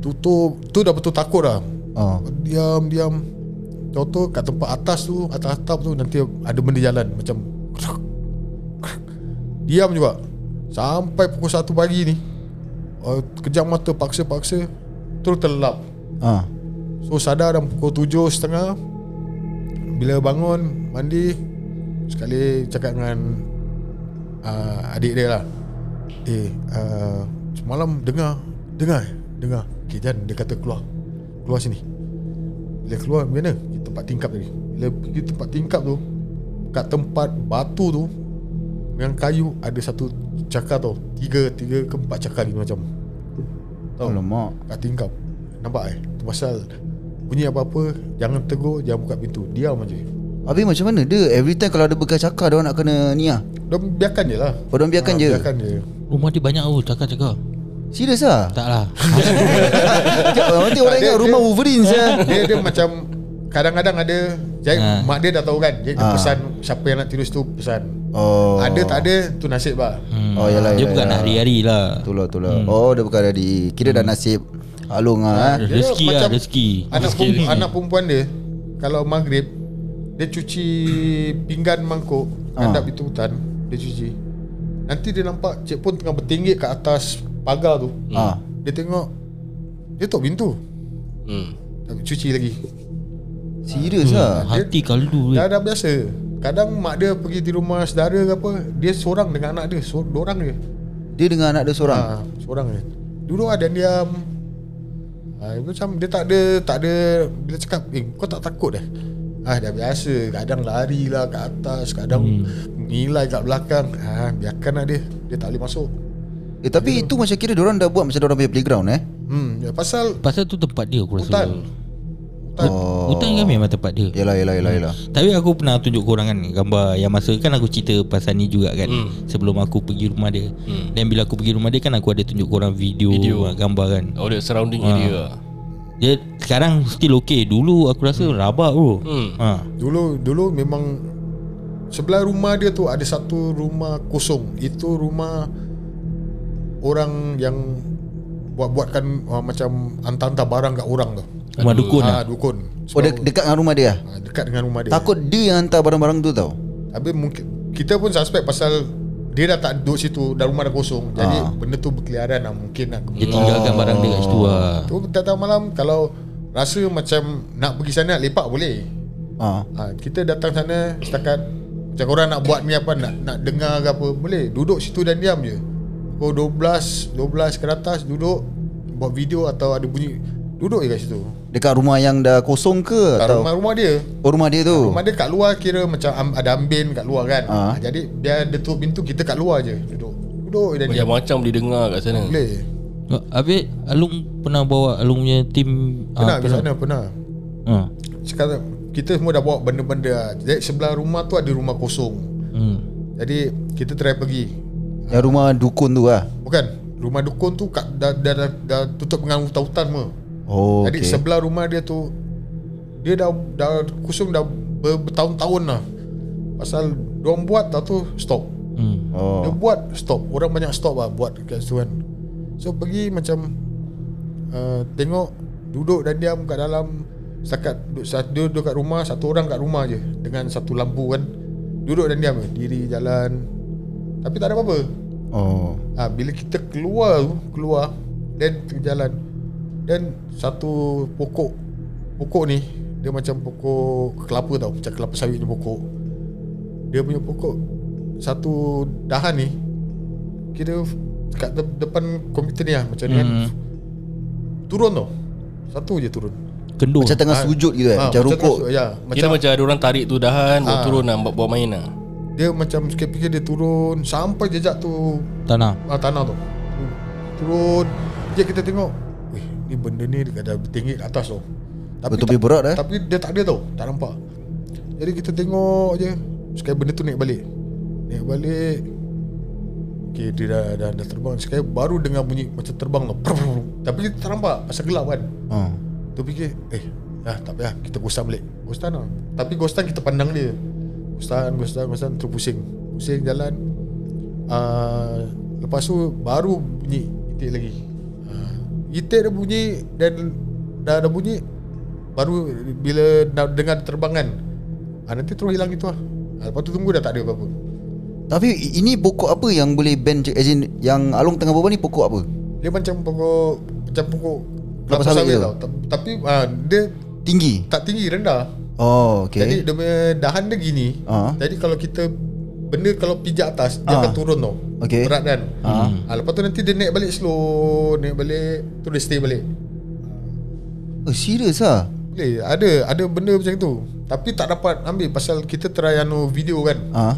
[SPEAKER 4] Tutup. Tu dah betul takut lah
[SPEAKER 2] Ah.
[SPEAKER 4] Diam diam. Tahu-tahu kat tempat atas tu Atas atap tu Nanti ada benda jalan. Macam Diam juga. Sampai pukul 1 pagi ni uh, Kejam mata paksa-paksa Terus terlelap.
[SPEAKER 2] Ah.
[SPEAKER 4] So sadar dalam pukul tujuh setengah. Bila bangun Mandi Sekali cakap dengan uh, Adik dia lah. Eh uh, Semalam dengar Dengar Dengar. Okay Jan Dia kata keluar. Keluar sini. Bila keluar Mana? Di tempat tingkap tadi. Bila pergi tempat tingkap tu Kat tempat batu tu Dengan kayu Ada satu cakar tau. Tiga Tiga ke empat cakar ni macam. Tahu?
[SPEAKER 2] Alamak.
[SPEAKER 4] kat tingkap. Nampak eh? Itu pasal Bunyi apa-apa Jangan tegur Jangan buka pintu. Diam aja.
[SPEAKER 2] Habis macam mana? Dia Every time kalau ada bekas cakar Dia nak kena ni lah
[SPEAKER 4] biarkan je lah.
[SPEAKER 2] Oh, biarkan
[SPEAKER 4] Ah,
[SPEAKER 2] je?
[SPEAKER 4] Biarkan je.
[SPEAKER 3] Rumah dia banyak oh cakap-cakap
[SPEAKER 2] Serius lah
[SPEAKER 3] Tak lah <laughs>
[SPEAKER 2] Nanti orang
[SPEAKER 4] Dia-
[SPEAKER 2] ingat rumah
[SPEAKER 4] dia-
[SPEAKER 2] Wolverine saya
[SPEAKER 4] Dia dia macam Kadang-kadang ada Jadi
[SPEAKER 3] Ha.
[SPEAKER 4] mak dia dah tahu kan Dia, dia
[SPEAKER 2] Ah.
[SPEAKER 4] pesan Siapa yang nak tidur situ Pesan
[SPEAKER 2] Oh
[SPEAKER 4] Ada tak ada Tu nasib lah
[SPEAKER 3] hmm.
[SPEAKER 2] Oh, yalah,
[SPEAKER 3] Dia
[SPEAKER 2] yalah,
[SPEAKER 3] bukan
[SPEAKER 2] yalah.
[SPEAKER 3] hari-hari lah
[SPEAKER 2] Betul lah betul lah Oh dia bukan dari Kira dah nasib Alung lah.
[SPEAKER 4] Dia
[SPEAKER 3] Rezeki lah rezeki
[SPEAKER 4] Anak,
[SPEAKER 1] Rezeki,
[SPEAKER 4] perempuan,
[SPEAKER 1] rezeki.
[SPEAKER 4] anak perempuan dia Kalau maghrib Dia cuci Pinggan mangkuk
[SPEAKER 2] Ah.
[SPEAKER 4] Hadap itu hutan Dia cuci Nanti dia nampak Cik pun tengah bertinggik Kat atas pagar tu.
[SPEAKER 2] Ah.
[SPEAKER 4] Dia tengok Dia tutup pintu.
[SPEAKER 1] Hmm.
[SPEAKER 4] Cuci lagi.
[SPEAKER 2] Serius lah.
[SPEAKER 3] Hati kaldu
[SPEAKER 4] Dah
[SPEAKER 3] dia.
[SPEAKER 4] dah biasa. Kadang mak dia pergi di rumah saudara ke apa Dia seorang dengan anak dia. So, Dua orang dia
[SPEAKER 2] Dia dengan anak dia seorang?
[SPEAKER 4] Ha, Seorang dia Duduk ada diam ha, Macam dia tak ada Tak ada Bila cakap Eh kau tak takut eh? Ah dah biasa. Kadang lari lah kat atas Kadang hmm. Nilai kat belakang. Ha, Biarkan lah dia. Dia tak boleh masuk
[SPEAKER 2] Eh tapi itu macam kira Diorang dah buat Macam diorang punya playground eh?
[SPEAKER 4] Hmm, ya, pasal
[SPEAKER 3] Pasal tu tempat dia aku rasa.
[SPEAKER 4] Hutan. Hutan.
[SPEAKER 2] Oh.
[SPEAKER 3] Hutan kan memang tempat dia.
[SPEAKER 2] Yalah yalah yalah yalah
[SPEAKER 3] Tapi aku pernah tunjuk korang kan Gambar yang masa Kan aku cerita pasal ni juga kan
[SPEAKER 1] Hmm.
[SPEAKER 3] Sebelum aku pergi rumah dia. Dan bila aku pergi rumah dia kan Aku ada tunjuk korang video,
[SPEAKER 1] Video.
[SPEAKER 3] ah, Gambar kan.
[SPEAKER 1] Oh dia surrounding area. Lah
[SPEAKER 3] Dia sekarang still okay. Dulu aku rasa rabak bro.
[SPEAKER 1] Hmm.
[SPEAKER 3] ha.
[SPEAKER 4] Dulu dulu memang sebelah rumah dia tu ada satu rumah kosong. Itu rumah orang yang buat-buatkan uh, macam hantar-hantar barang kat orang tu.
[SPEAKER 3] Rumah dukun
[SPEAKER 4] ah,
[SPEAKER 3] lah
[SPEAKER 4] dukun.
[SPEAKER 2] Oh de- dekat dengan rumah dia
[SPEAKER 4] ah, dekat dengan rumah dia.
[SPEAKER 2] Takut dia yang hantar barang-barang tu tau
[SPEAKER 4] Tapi mungkin kita pun suspek pasal dia dah tak duduk situ dan rumah dah kosong. Jadi
[SPEAKER 2] Ah.
[SPEAKER 4] benda tu berkeliaran lah mungkin lah.
[SPEAKER 3] Dia tinggalkan barang dia kat situ lah
[SPEAKER 4] Tu datang malam kalau rasa macam nak pergi sana lepak boleh.
[SPEAKER 2] Ah,
[SPEAKER 4] Ha, kita datang sana setakat macam orang nak buat ni apa nak nak dengar ke apa boleh duduk situ dan diam je. Pukul 12 12 ke atas duduk Buat video atau ada bunyi Duduk je kat situ.
[SPEAKER 2] Dekat rumah yang dah kosong ke
[SPEAKER 4] Kat
[SPEAKER 2] atau?
[SPEAKER 4] rumah-rumah dia.
[SPEAKER 2] Oh rumah dia tu.
[SPEAKER 4] Rumah dia kat luar kira macam am- ada ambin kat luar kan.
[SPEAKER 2] Ah.
[SPEAKER 4] Jadi biar dia tutup pintu kita kat luar je Duduk. Duduk dan dia
[SPEAKER 1] Macam-macam boleh dengar kat sana.
[SPEAKER 4] Boleh.
[SPEAKER 3] Habis Alung pernah bawa Alung punya tim
[SPEAKER 4] Pernah
[SPEAKER 3] ah,
[SPEAKER 4] ke sana pernah
[SPEAKER 3] ah.
[SPEAKER 4] Sekarang kita semua dah bawa benda-benda. Jadi sebelah rumah tu ada rumah kosong.
[SPEAKER 3] Hmm.
[SPEAKER 4] Jadi kita try pergi
[SPEAKER 2] Yang rumah dukun tu lah.
[SPEAKER 4] Bukan. Rumah dukun tu kat, dah, dah, dah, dah tutup dengan hutan-hutan semua.
[SPEAKER 2] Oh,
[SPEAKER 4] Jadi
[SPEAKER 2] okay.
[SPEAKER 4] sebelah rumah dia tu Dia dah dah kosong dah ber, bertahun-tahun lah. Pasal Diorang buat tak tu stop.
[SPEAKER 3] Hmm.
[SPEAKER 2] Oh.
[SPEAKER 4] Dia buat stop. Orang banyak stop lah Buat kat situ kan. So pergi macam uh, Tengok Duduk dan diam kat dalam Setakat duduk, Dia duduk kat rumah Satu orang kat rumah je Dengan satu lampu kan. Duduk dan diam Diri jalan. Tapi tak ada apa-apa
[SPEAKER 2] Oh.
[SPEAKER 4] ha, Bila kita keluar tu Keluar Dan jalan Dan satu pokok Pokok ni Dia macam pokok kelapa tau Macam kelapa sawit ni pokok Dia punya pokok Satu dahan ni Kira Kat de- depan komputer ni lah Macam ni kan
[SPEAKER 3] Hmm.
[SPEAKER 4] Turun tau Satu je turun
[SPEAKER 3] Kendur
[SPEAKER 2] Macam tengah
[SPEAKER 4] Ah.
[SPEAKER 2] sujud gitu eh.
[SPEAKER 4] Ah,
[SPEAKER 2] Macam rukuk.
[SPEAKER 4] tengah- Ya
[SPEAKER 1] Kira
[SPEAKER 4] macam
[SPEAKER 1] macam ada orang tarik tu dahan Bawa
[SPEAKER 4] Ah.
[SPEAKER 1] turun lah Buat, buat main lah
[SPEAKER 4] Dia macam sikit fikir dia turun. Sampai jejak tu.
[SPEAKER 3] Tanah?
[SPEAKER 4] Ah, tanah tu. Turun. Je kita tengok. Weh, ni benda ni dekat dah tinggi kat atas tu. Tapi
[SPEAKER 2] Betul-betul berat eh.
[SPEAKER 4] tapi dia tak ada tau. Tak nampak. Jadi kita tengok je. Sekali benda tu naik balik. Naik balik. Okay, dia dah, dah, dah terbang. Sekali baru dengar bunyi macam terbang tau Prr, prr, prr. Tapi kita tak nampak. Pasal gelap kan?
[SPEAKER 2] Oh.
[SPEAKER 4] Tu fikir Eh dah tak payah. Kita ghostan balik. Ghostan lah. Tapi ghostan kita pandang dia Ghostan ghostan ghostan Terus pusing Pusing jalan. Uh, Lepas tu Baru bunyi Itik lagi. Uh, Itik dah bunyi Dan Dah ada bunyi Baru Bila dah dengar terbangan uh, Nanti terus hilang itu lah. Uh, Lepas tu tunggu dah tak ada apa-apa.
[SPEAKER 2] Tapi ini pokok apa yang boleh ban as in yang Along tengah berbual ni pokok apa?
[SPEAKER 4] Dia macam pokok Macam pokok
[SPEAKER 2] Kelapa sawit
[SPEAKER 4] tau. Ta- Tapi uh, Dia
[SPEAKER 2] Tinggi.
[SPEAKER 4] tak tinggi rendah
[SPEAKER 2] Oh, okay.
[SPEAKER 4] Jadi dia punya dahan dia gini.
[SPEAKER 2] Ah.
[SPEAKER 4] Jadi kalau kita benda kalau pijak atas dia
[SPEAKER 2] Ah.
[SPEAKER 4] akan turun tau.
[SPEAKER 2] Okey.
[SPEAKER 4] Berat kan?
[SPEAKER 2] Ah.
[SPEAKER 4] Ah, lepas tu nanti dia naik balik slow, naik balik, tu dia stay balik.
[SPEAKER 2] oh, serius ah.
[SPEAKER 4] Boleh, ada ada benda macam tu. Tapi tak dapat ambil pasal kita try anu video kan.
[SPEAKER 2] Ah.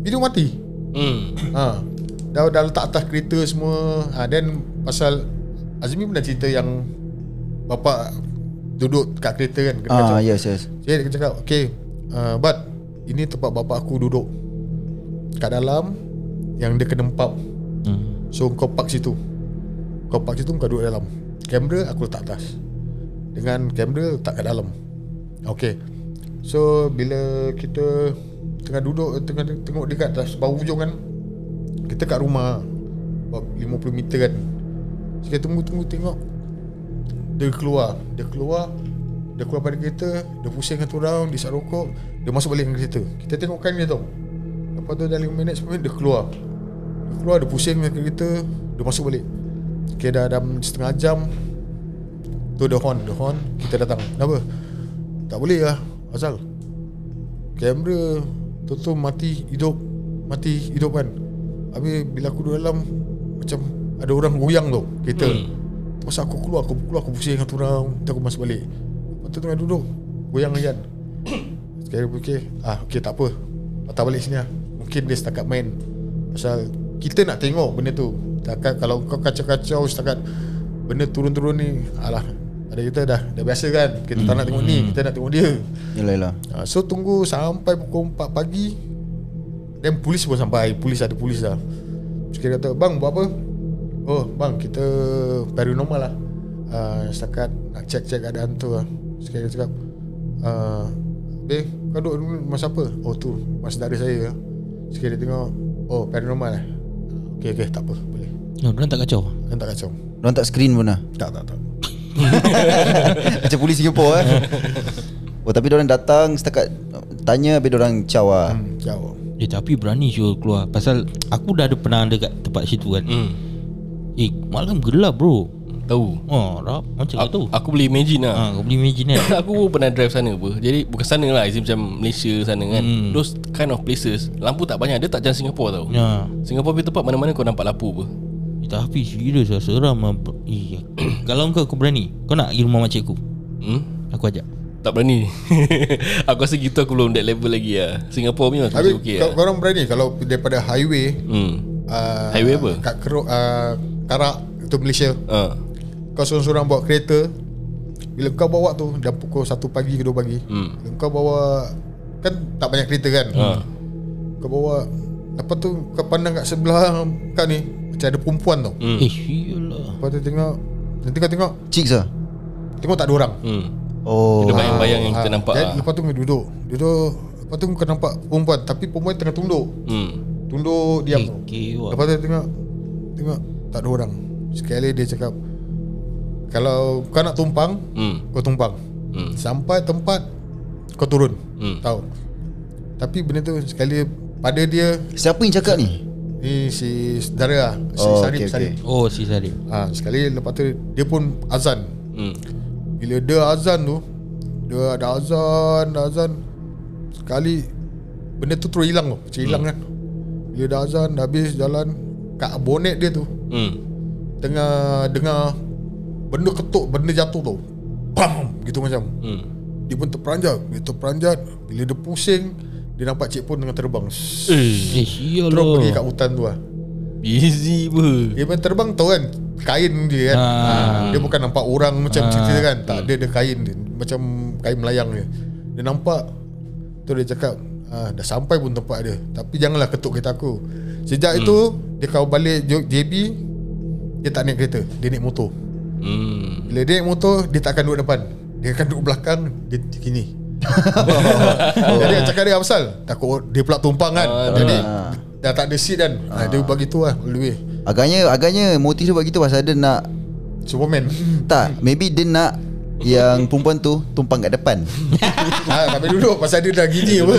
[SPEAKER 4] Video mati.
[SPEAKER 1] Hmm
[SPEAKER 4] Ha. Dah dah letak atas kereta semua. Ha, then pasal Azmi pernah cerita yang bapak duduk kat kereta kan kena
[SPEAKER 2] Ah, yes, yes.
[SPEAKER 4] Jadi dia cakap Okay uh, But Ini tempat bapak aku duduk. Kat dalam Yang dia kena empap
[SPEAKER 3] hmm.
[SPEAKER 4] So kau park situ. Kau park situ kau duduk dalam. Kamera aku letak atas. Dengan kamera letak kat dalam. Okay. So bila kita Tengah duduk Tengah tengok dia kat atas bawah ujung kan Kita kat rumah About 50 meter kan. Sekali tunggu-tunggu tengok Dia keluar. Dia keluar Dia keluar pada kereta Dia pusing satu round Dia rokok Dia masuk balik dengan kereta. Kita tengokkan dia tau. Lepas tu dah 5 minit 10 minit Dia keluar. Dia keluar Dia pusing dengan kereta Dia masuk balik. Okay dah dalam setengah jam Tu dia horn Dia horn Kita datang. Kenapa? Tak boleh lah Azal. Kamera Tu tu mati Hidup Mati hidup kan? Habis bila aku duduk dalam Macam Ada orang goyang tu Kereta. Hmm. Masa aku keluar Aku keluar aku pusing satu orang Nanti aku masuk balik. Lepas tu tengah duduk. Goyang kan Sekali aku fikir Ah okay tak apa. Patah balik sini lah. Mungkin dia setakat main. Pasal Kita nak tengok benda tu. Setakat kalau kau kacau-kacau Setakat Benda turun-turun ni Alah Ada kita dah Dah biasa kan? Kita tak nak tengok ni Kita nak tengok dia.
[SPEAKER 2] Yalah yalah.
[SPEAKER 4] Ha, so tunggu sampai pukul 4 pagi Dan polis pun sampai. Polis ada polis dah. Sekali kata Bang buat apa Oh bang kita Paranormal lah. Uh, Setakat nak cek-cek keadaan tu lah. Sekali dia cakap uh, Beh kau duduk dulu masa apa Oh tu Masa saudara saya. Sekali dia tengok Oh paranormal lah. Okay okay tak apa Boleh.
[SPEAKER 3] No, dia tak kacau?
[SPEAKER 4] Dan tak kacau.
[SPEAKER 2] Diorang tak screen pun lah?
[SPEAKER 4] Tak tak tak. <laughs>
[SPEAKER 2] Macam polis Singapore eh. Oh tapi diorang datang Setakat Tanya Habis diorang caw lah.
[SPEAKER 4] Hmm, Jauh
[SPEAKER 3] Eh tapi berani sure keluar. Pasal Aku dah ada pernah ada kat tempat situ kan.
[SPEAKER 1] Hmm
[SPEAKER 3] Eh malam gelap bro.
[SPEAKER 1] Tahu.
[SPEAKER 3] Oh rap. Macam
[SPEAKER 1] aku,
[SPEAKER 3] tu
[SPEAKER 1] aku boleh imagine lah.
[SPEAKER 3] Ha, Kau boleh imagine kan. <laughs>
[SPEAKER 1] Aku pun pernah drive sana apa. Jadi bukan sana lah Is macam Malaysia sana kan.
[SPEAKER 3] Hmm.
[SPEAKER 1] Those kind of places Lampu tak banyak. Dia tak macam Singapore tau.
[SPEAKER 3] Ya.
[SPEAKER 1] Singapore punya tempat mana-mana kau nampak lampu apa.
[SPEAKER 3] Eh, Tapi serius lah Seram lah. Eh, <coughs> Kalau kau, kau berani Kau nak pergi rumah makcik aku?
[SPEAKER 1] Hmm?
[SPEAKER 3] Aku ajak.
[SPEAKER 1] Tak berani. <laughs> Aku rasa gitu aku belum that level lagi lah. Singapore punya aku
[SPEAKER 4] Habis
[SPEAKER 1] okey
[SPEAKER 4] kau,
[SPEAKER 1] lah.
[SPEAKER 4] korang berani Kalau daripada highway
[SPEAKER 1] hmm.
[SPEAKER 4] uh,
[SPEAKER 1] Highway apa?
[SPEAKER 4] Kat Keruk uh, Karak Itu Malaysia
[SPEAKER 1] ha.
[SPEAKER 4] Kau seorang-seorang bawa kereta Bila kau bawa tu Dah pukul 1 pagi ke 2 pagi
[SPEAKER 1] Hmm.
[SPEAKER 4] Bila kau bawa Kan tak banyak kereta kan
[SPEAKER 1] Ha.
[SPEAKER 4] Kau bawa Lepas tu kau pandang kat sebelah kau ni Macam ada perempuan tau
[SPEAKER 1] Hmm.
[SPEAKER 3] Eh sialah
[SPEAKER 4] Lepas tu tengok Nanti kau tengok
[SPEAKER 2] Chicks lah
[SPEAKER 4] Tengok tak ada orang
[SPEAKER 1] Hmm.
[SPEAKER 2] Oh
[SPEAKER 1] Ada bayang-bayang yang kita
[SPEAKER 4] Ah,
[SPEAKER 1] nampak
[SPEAKER 4] jadi
[SPEAKER 1] lah.
[SPEAKER 4] Lepas tu kau duduk Duduk Lepas tu kau nampak perempuan Tapi perempuan tengah tunduk
[SPEAKER 1] Hmm.
[SPEAKER 4] Tunduk diam
[SPEAKER 3] Okay wah.
[SPEAKER 4] Lepas tu tengok Tengok Tak ada orang. Sekali dia cakap Kalau kau nak tumpang
[SPEAKER 1] Hmm.
[SPEAKER 4] Kau tumpang.
[SPEAKER 1] Hmm.
[SPEAKER 4] Sampai tempat Kau turun.
[SPEAKER 1] Hmm.
[SPEAKER 4] Tahu. Tapi benda tu Sekali Pada dia
[SPEAKER 2] Siapa yang cakap ni?
[SPEAKER 4] Ni si saudara lah. Si
[SPEAKER 2] Oh,
[SPEAKER 4] Sarip
[SPEAKER 2] okay,
[SPEAKER 4] Sarip
[SPEAKER 3] Oh si Sarip
[SPEAKER 4] ha, Sekali lepas tu Dia pun azan.
[SPEAKER 1] Hmm.
[SPEAKER 4] Bila dia azan tu Dia ada azan Ada azan Sekali Benda tu terus hilang tu. Macam hilang kan. Bila dah azan Dah habis jalan Kat bonet dia tu
[SPEAKER 1] Hmm.
[SPEAKER 4] Tengah Dengar Benda ketuk Benda jatuh tu. Bam! Gitu macam.
[SPEAKER 1] Hmm.
[SPEAKER 4] Dia pun terperanjat. Dia terperanjat. Bila dia pusing Dia nampak cik pun tengah terbang.
[SPEAKER 3] Eh
[SPEAKER 4] Terus
[SPEAKER 3] sialah
[SPEAKER 4] pergi kat hutan tu lah.
[SPEAKER 1] Busy ber.
[SPEAKER 4] Dia main terbang tahu kan. Kain dia kan.
[SPEAKER 3] Ah.
[SPEAKER 4] Dia bukan nampak orang Macam
[SPEAKER 3] Ah.
[SPEAKER 4] cerita kan. Tak dia ada kain dia. Macam kain melayang dia. Dia nampak. Tu dia cakap ah, Dah sampai pun tempat dia. Tapi janganlah ketuk kereta aku Sejak itu Dia kau balik JB Dia tak naik kereta Dia naik motor.
[SPEAKER 1] Hmm.
[SPEAKER 4] Bila dia naik motor Dia tak akan duduk depan. Dia akan duduk belakang Dia gini <laughs> Jadi cakap dia apa pasal? Takut dia pula tumpang kan.
[SPEAKER 1] Ah,
[SPEAKER 4] Jadi
[SPEAKER 2] ah.
[SPEAKER 4] Dah tak ada seat kan. Ah. Dia bagi tu lah Lebih.
[SPEAKER 2] Agaknya Agaknya motif dia buat gitu Pasal dia nak
[SPEAKER 4] Superman.
[SPEAKER 2] Tak Maybe dia nak Yang perempuan tu Tumpang kat depan. <laughs>
[SPEAKER 4] Ha, Sampai duduk Pasal dia dah gini apa.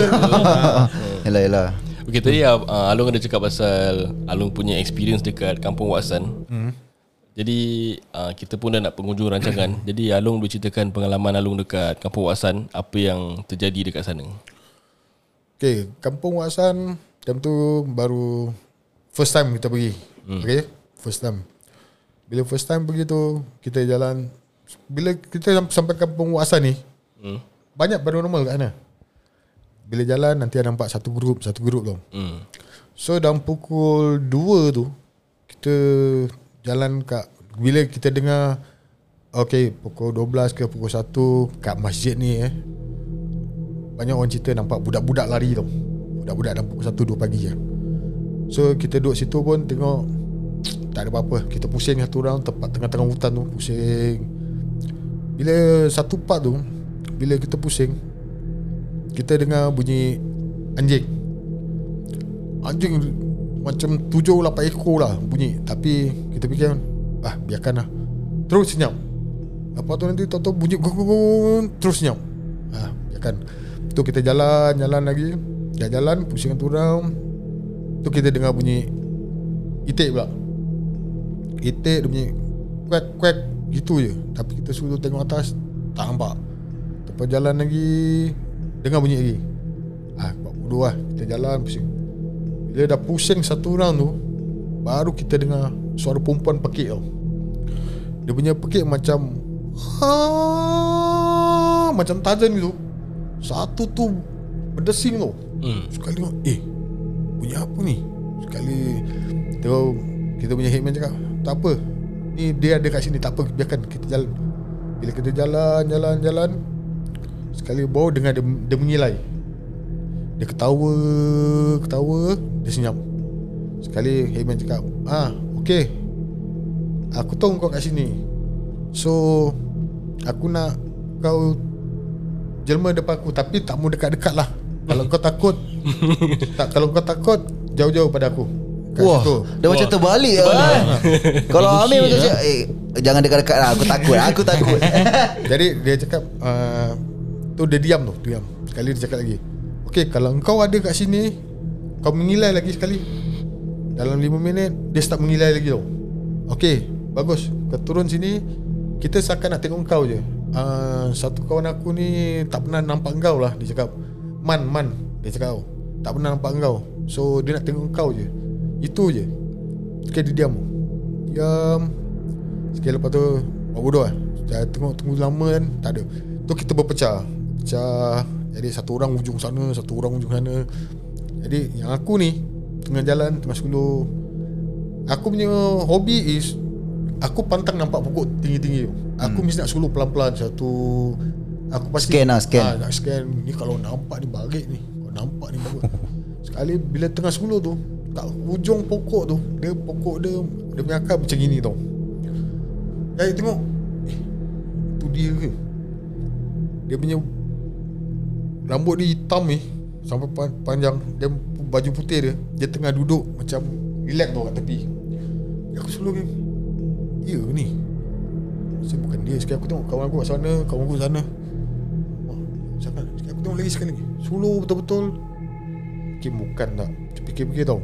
[SPEAKER 4] <laughs>
[SPEAKER 2] Yalah yalah
[SPEAKER 1] Okay tadi uh, Along ada cakap pasal Along punya experience dekat Kampung Waksan. Hmm. Jadi uh, kita pun dah nak penghujung rancangan. <coughs> Jadi Along boleh ceritakan pengalaman Along dekat Kampung Waksan Apa yang terjadi dekat sana.
[SPEAKER 4] Okay Kampung Waksan Time tu baru First time kita pergi. Hmm. Okay First time. Bila first time pergi tu Kita jalan Bila kita sam- sampai Kampung Waksan ni
[SPEAKER 1] hmm.
[SPEAKER 4] Banyak paranormal kat sana Bila jalan Nanti ada nampak satu grup Satu grup tu
[SPEAKER 1] Hmm.
[SPEAKER 4] So dalam pukul 2 tu Kita Jalan kat Bila kita dengar Okay Pukul 12 ke pukul 1 Kat masjid ni eh Banyak orang cerita Nampak budak-budak lari tau. Budak-budak dalam pukul 1 2 pagi je. So kita duduk situ pun Tengok Tak ada apa-apa. Kita pusing satu round Tempat tengah-tengah hutan tu Pusing. Bila satu part tu Bila kita pusing Kita dengar bunyi Anjing. Anjing Macam tujuh lapan ekor lah bunyi. Tapi kita fikir Ah biarkan lah. Terus senyap. Lepas tu nanti tahu-tahu bunyi Terus senyap. Ah biarkan. Tu kita jalan Jalan lagi. Dah jalan Pusing satu round Tu kita dengar bunyi Itik pula. Itik dia bunyi Kuek kuek Gitu je. Tapi kita suruh tengok atas Tak nampak. Lepas jalan lagi Dengar bunyi lagi. Ah, buat bodoh lah. Kita jalan pusing. Bila dah pusing satu round tu Baru kita dengar Suara perempuan pekik tau Dia punya pekik macam ha, Macam Tarzan gitu. Satu tu Berdesing tau
[SPEAKER 1] Hmm.
[SPEAKER 4] Sekali tengok Eh Bunyi apa ni? Sekali Terus Kita punya hitman cakap Tak apa. Ni dia ada kat sini Tak apa. Biarkan kita jalan. Bila kita jalan Jalan jalan Sekali baru dengar dia, dia mengilai Dia ketawa Ketawa Dia senyap. Sekali hitman cakap Ah okay Aku tahu kau kat sini. So Aku nak Kau Jelma depan aku Tapi tak mau dekat-dekat lah. Kalau kau takut <laughs> tak, Kalau kau takut Jauh-jauh pada aku. Kat
[SPEAKER 2] Wah
[SPEAKER 4] situ.
[SPEAKER 2] Dah macam terbalik lah. <laughs> Kalau Amir macam cakap Eh. Jangan dekat-dekat lah Aku takut Aku takut. <laughs>
[SPEAKER 4] Jadi dia cakap uh, Tu dia diam tu Diam. Sekali dia cakap lagi. Okay kalau kau ada kat sini Kau mengilai lagi sekali. Dalam 5 minit Dia start mengilai lagi tau. Okay Bagus. Kau turun sini Kita seakan nak tengok kau je. Uh, Satu kawan aku ni Tak pernah nampak kau lah Dia cakap. Man, man Dia cakap Tak pernah nampak kau So dia nak tengok kau je. Itu je. Sekali dia diam. Diam. Sekali lepas tu Buat bodoh lah. Saya tengok tunggu lama kan Tak ada. Tu kita berpecah Pecah. Jadi satu orang ujung sana Satu orang ujung sana. Jadi yang aku ni Tengah jalan Tengah suluh Aku punya hobi is Aku pantang nampak pokok tinggi-tinggi. Aku hmm. mesti nak suluh pelan-pelan. Satu Aku pasti
[SPEAKER 2] Scan lah, scan.
[SPEAKER 4] ah, Nak scan. Ni kalau nampak ni barik ni. Kalau nampak ni bagus. Sekali bila tengah suluh tu Kat ujung pokok tu Dia pokok dia Dia punya akar macam gini tau. Jadi tengok Eh Itu dia ke? Dia punya Rambut dia hitam ni Sampai pan- panjang. Dia baju putih dia Dia tengah duduk Macam Relax tau kat tepi. Aku selalu kan Ya ni? Saya bukan dia. Sekali aku tengok kawan aku kat sana Kawan aku sana. Sangat Sekali aku tengok lagi sekali Suluh betul-betul. Mungkin bukan tak Fikir-fikir tau.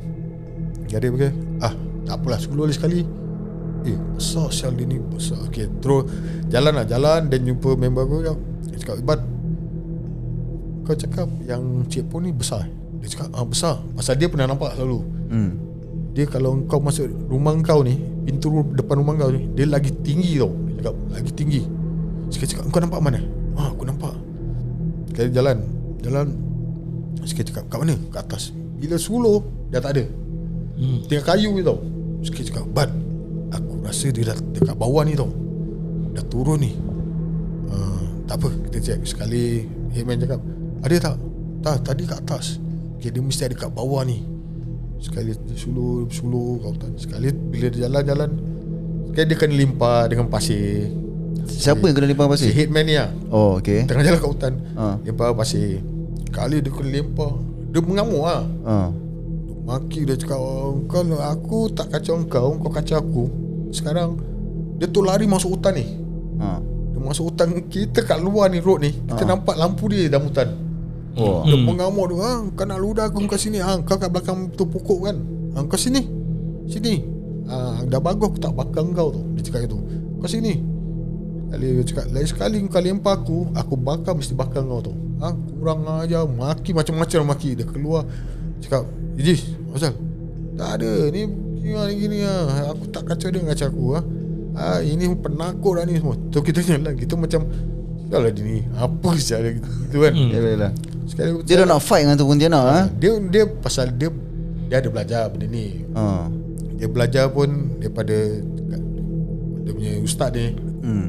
[SPEAKER 4] Jadi fikir? Ah tak apalah Suluh lagi sekali. Eh besar sial dia ni Besar. Okay terus Jalan lah jalan. Dan jumpa member aku Dia cakap Ibat Kau cakap Yang Cik Pon ni besar Dia cakap ah besar. Pasal dia pernah nampak selalu.
[SPEAKER 2] Hmm.
[SPEAKER 4] dia kalau kau masuk rumah kau ni Pintu depan rumah kau ni Dia lagi tinggi tau. Dia cakap lagi tinggi. Sekali cakap kau nampak mana? Ah aku nampak. Sekali jalan Jalan. Sekali cakap kat mana? Kat atas. Bila suluh Dah tak ada. Hmm. Tinggal kayu je tau. Sekali cakap Bad Aku rasa dia dah dekat bawah ni tau. Dah turun ni. Uh, Tak apa Kita check. Sekali Hitman cakap Ada tak? Tak tadi kat atas. Okay dia mesti ada kat bawah ni. Sekali dia suluh Suluh kau tahu. Sekali bila dia jalan-jalan Sekali dia kena limpah Dengan pasir.
[SPEAKER 2] Siapa yang kena limpah
[SPEAKER 4] Si
[SPEAKER 2] pasir?
[SPEAKER 4] hitman ni lah.
[SPEAKER 2] Oh okay
[SPEAKER 4] Tengah jalan kat hutan
[SPEAKER 2] Ha.
[SPEAKER 4] Limpah pasir. Kali dia kena limpah Dia mengamuk lah.
[SPEAKER 2] Ha.
[SPEAKER 4] Maki dia cakap "Oh, Kalau aku tak kacau kau Kau kacau aku. Sekarang Dia tu lari masuk hutan ni.
[SPEAKER 2] Ha.
[SPEAKER 4] Dia masuk hutan Kita kat luar ni road ni Kita nampak lampu dia dalam hutan
[SPEAKER 2] Oh.
[SPEAKER 4] Dia mengamuk dia ha, Kau nak ludah aku kat sini. Ha, Kau kat belakang tu pokok kan? Ha, Kau sini. Sini. Ha, Dah bagus aku tak bakar kau tu. Dia cakap gitu Kau sini. Kali dia cakap Lain sekali kau lempar aku Aku bakar mesti bakar kau tu. Ha, Kurang aja Maki macam-macam maki Dia keluar. Cakap Ijis Asal Tak ada. Ni gini gini lah Aku tak kacau dia kacau aku ha. ha ini penakut lah ni semua. Tu kita jalan Kita macam Kalau dia ni Apa sih ada gitu, gitu kan
[SPEAKER 2] Yalah yalah
[SPEAKER 4] Sekali
[SPEAKER 2] Dia dah nak fight dengan tu Pontianak ha?
[SPEAKER 4] dia dia pasal dia dia ada belajar benda ni.
[SPEAKER 2] ha.
[SPEAKER 4] Dia belajar pun daripada kat, dia punya ustaz ni.
[SPEAKER 2] Hmm.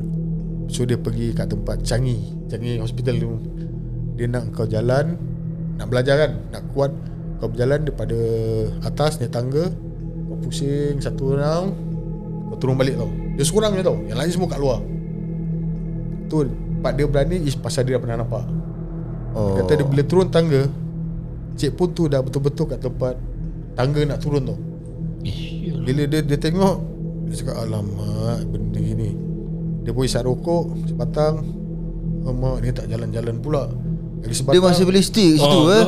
[SPEAKER 4] So dia pergi kat tempat Changi, Changi hospital tu. Dia nak kau jalan nak belajar kan, nak kuat kau berjalan daripada atas naik tangga kau pusing satu round kau turun balik tau. Dia seorang je tau. Yang lain semua kat luar. Tu part dia berani is pasal dia dah pernah nampak.
[SPEAKER 2] Oh.
[SPEAKER 4] Dia kata dia bila turun tangga Cik pun tu dah betul-betul kat tempat Tangga nak turun tu. Bila dia dia tengok Dia cakap alamak benda ni Dia pun isap rokok Sebatang Alamak ni tak jalan-jalan pula. Lagi sebatang
[SPEAKER 2] Dia masih boleh stay kat situ
[SPEAKER 1] Oh,
[SPEAKER 2] eh.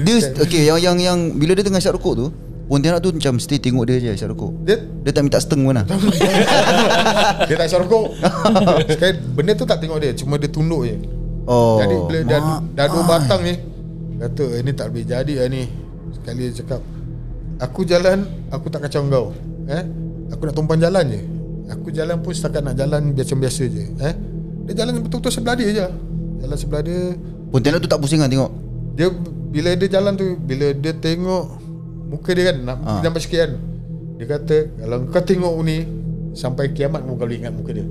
[SPEAKER 2] Dia okay yang yang yang bila dia tengah isap rokok tu, Pontianak tu macam stay tengok dia je isap rokok.
[SPEAKER 4] Dia
[SPEAKER 2] Dia tak minta steng pun lah. <laughs>
[SPEAKER 4] Dia tak isap rokok Sekali benda tu tak tengok dia Cuma dia tunduk je
[SPEAKER 2] Oh.
[SPEAKER 4] Jadi bila dah,
[SPEAKER 2] mak.
[SPEAKER 4] dah dua batang ni Kata eh, ni tak boleh jadi lah ni Sekali dia cakap Aku jalan Aku tak kacau kau eh? Aku nak tumpang jalan je Aku jalan pun setakat nak jalan Biasa-biasa je eh? Dia jalan betul-betul sebelah dia je Jalan sebelah dia
[SPEAKER 2] Pontianak tu tak pusing kan tengok.
[SPEAKER 4] Dia Bila dia jalan tu Bila dia tengok Muka dia kan Nak
[SPEAKER 2] Ah.
[SPEAKER 4] ha. nampak sikit kan Dia kata Kalau kau tengok ni Sampai kiamat kau boleh ingat muka dia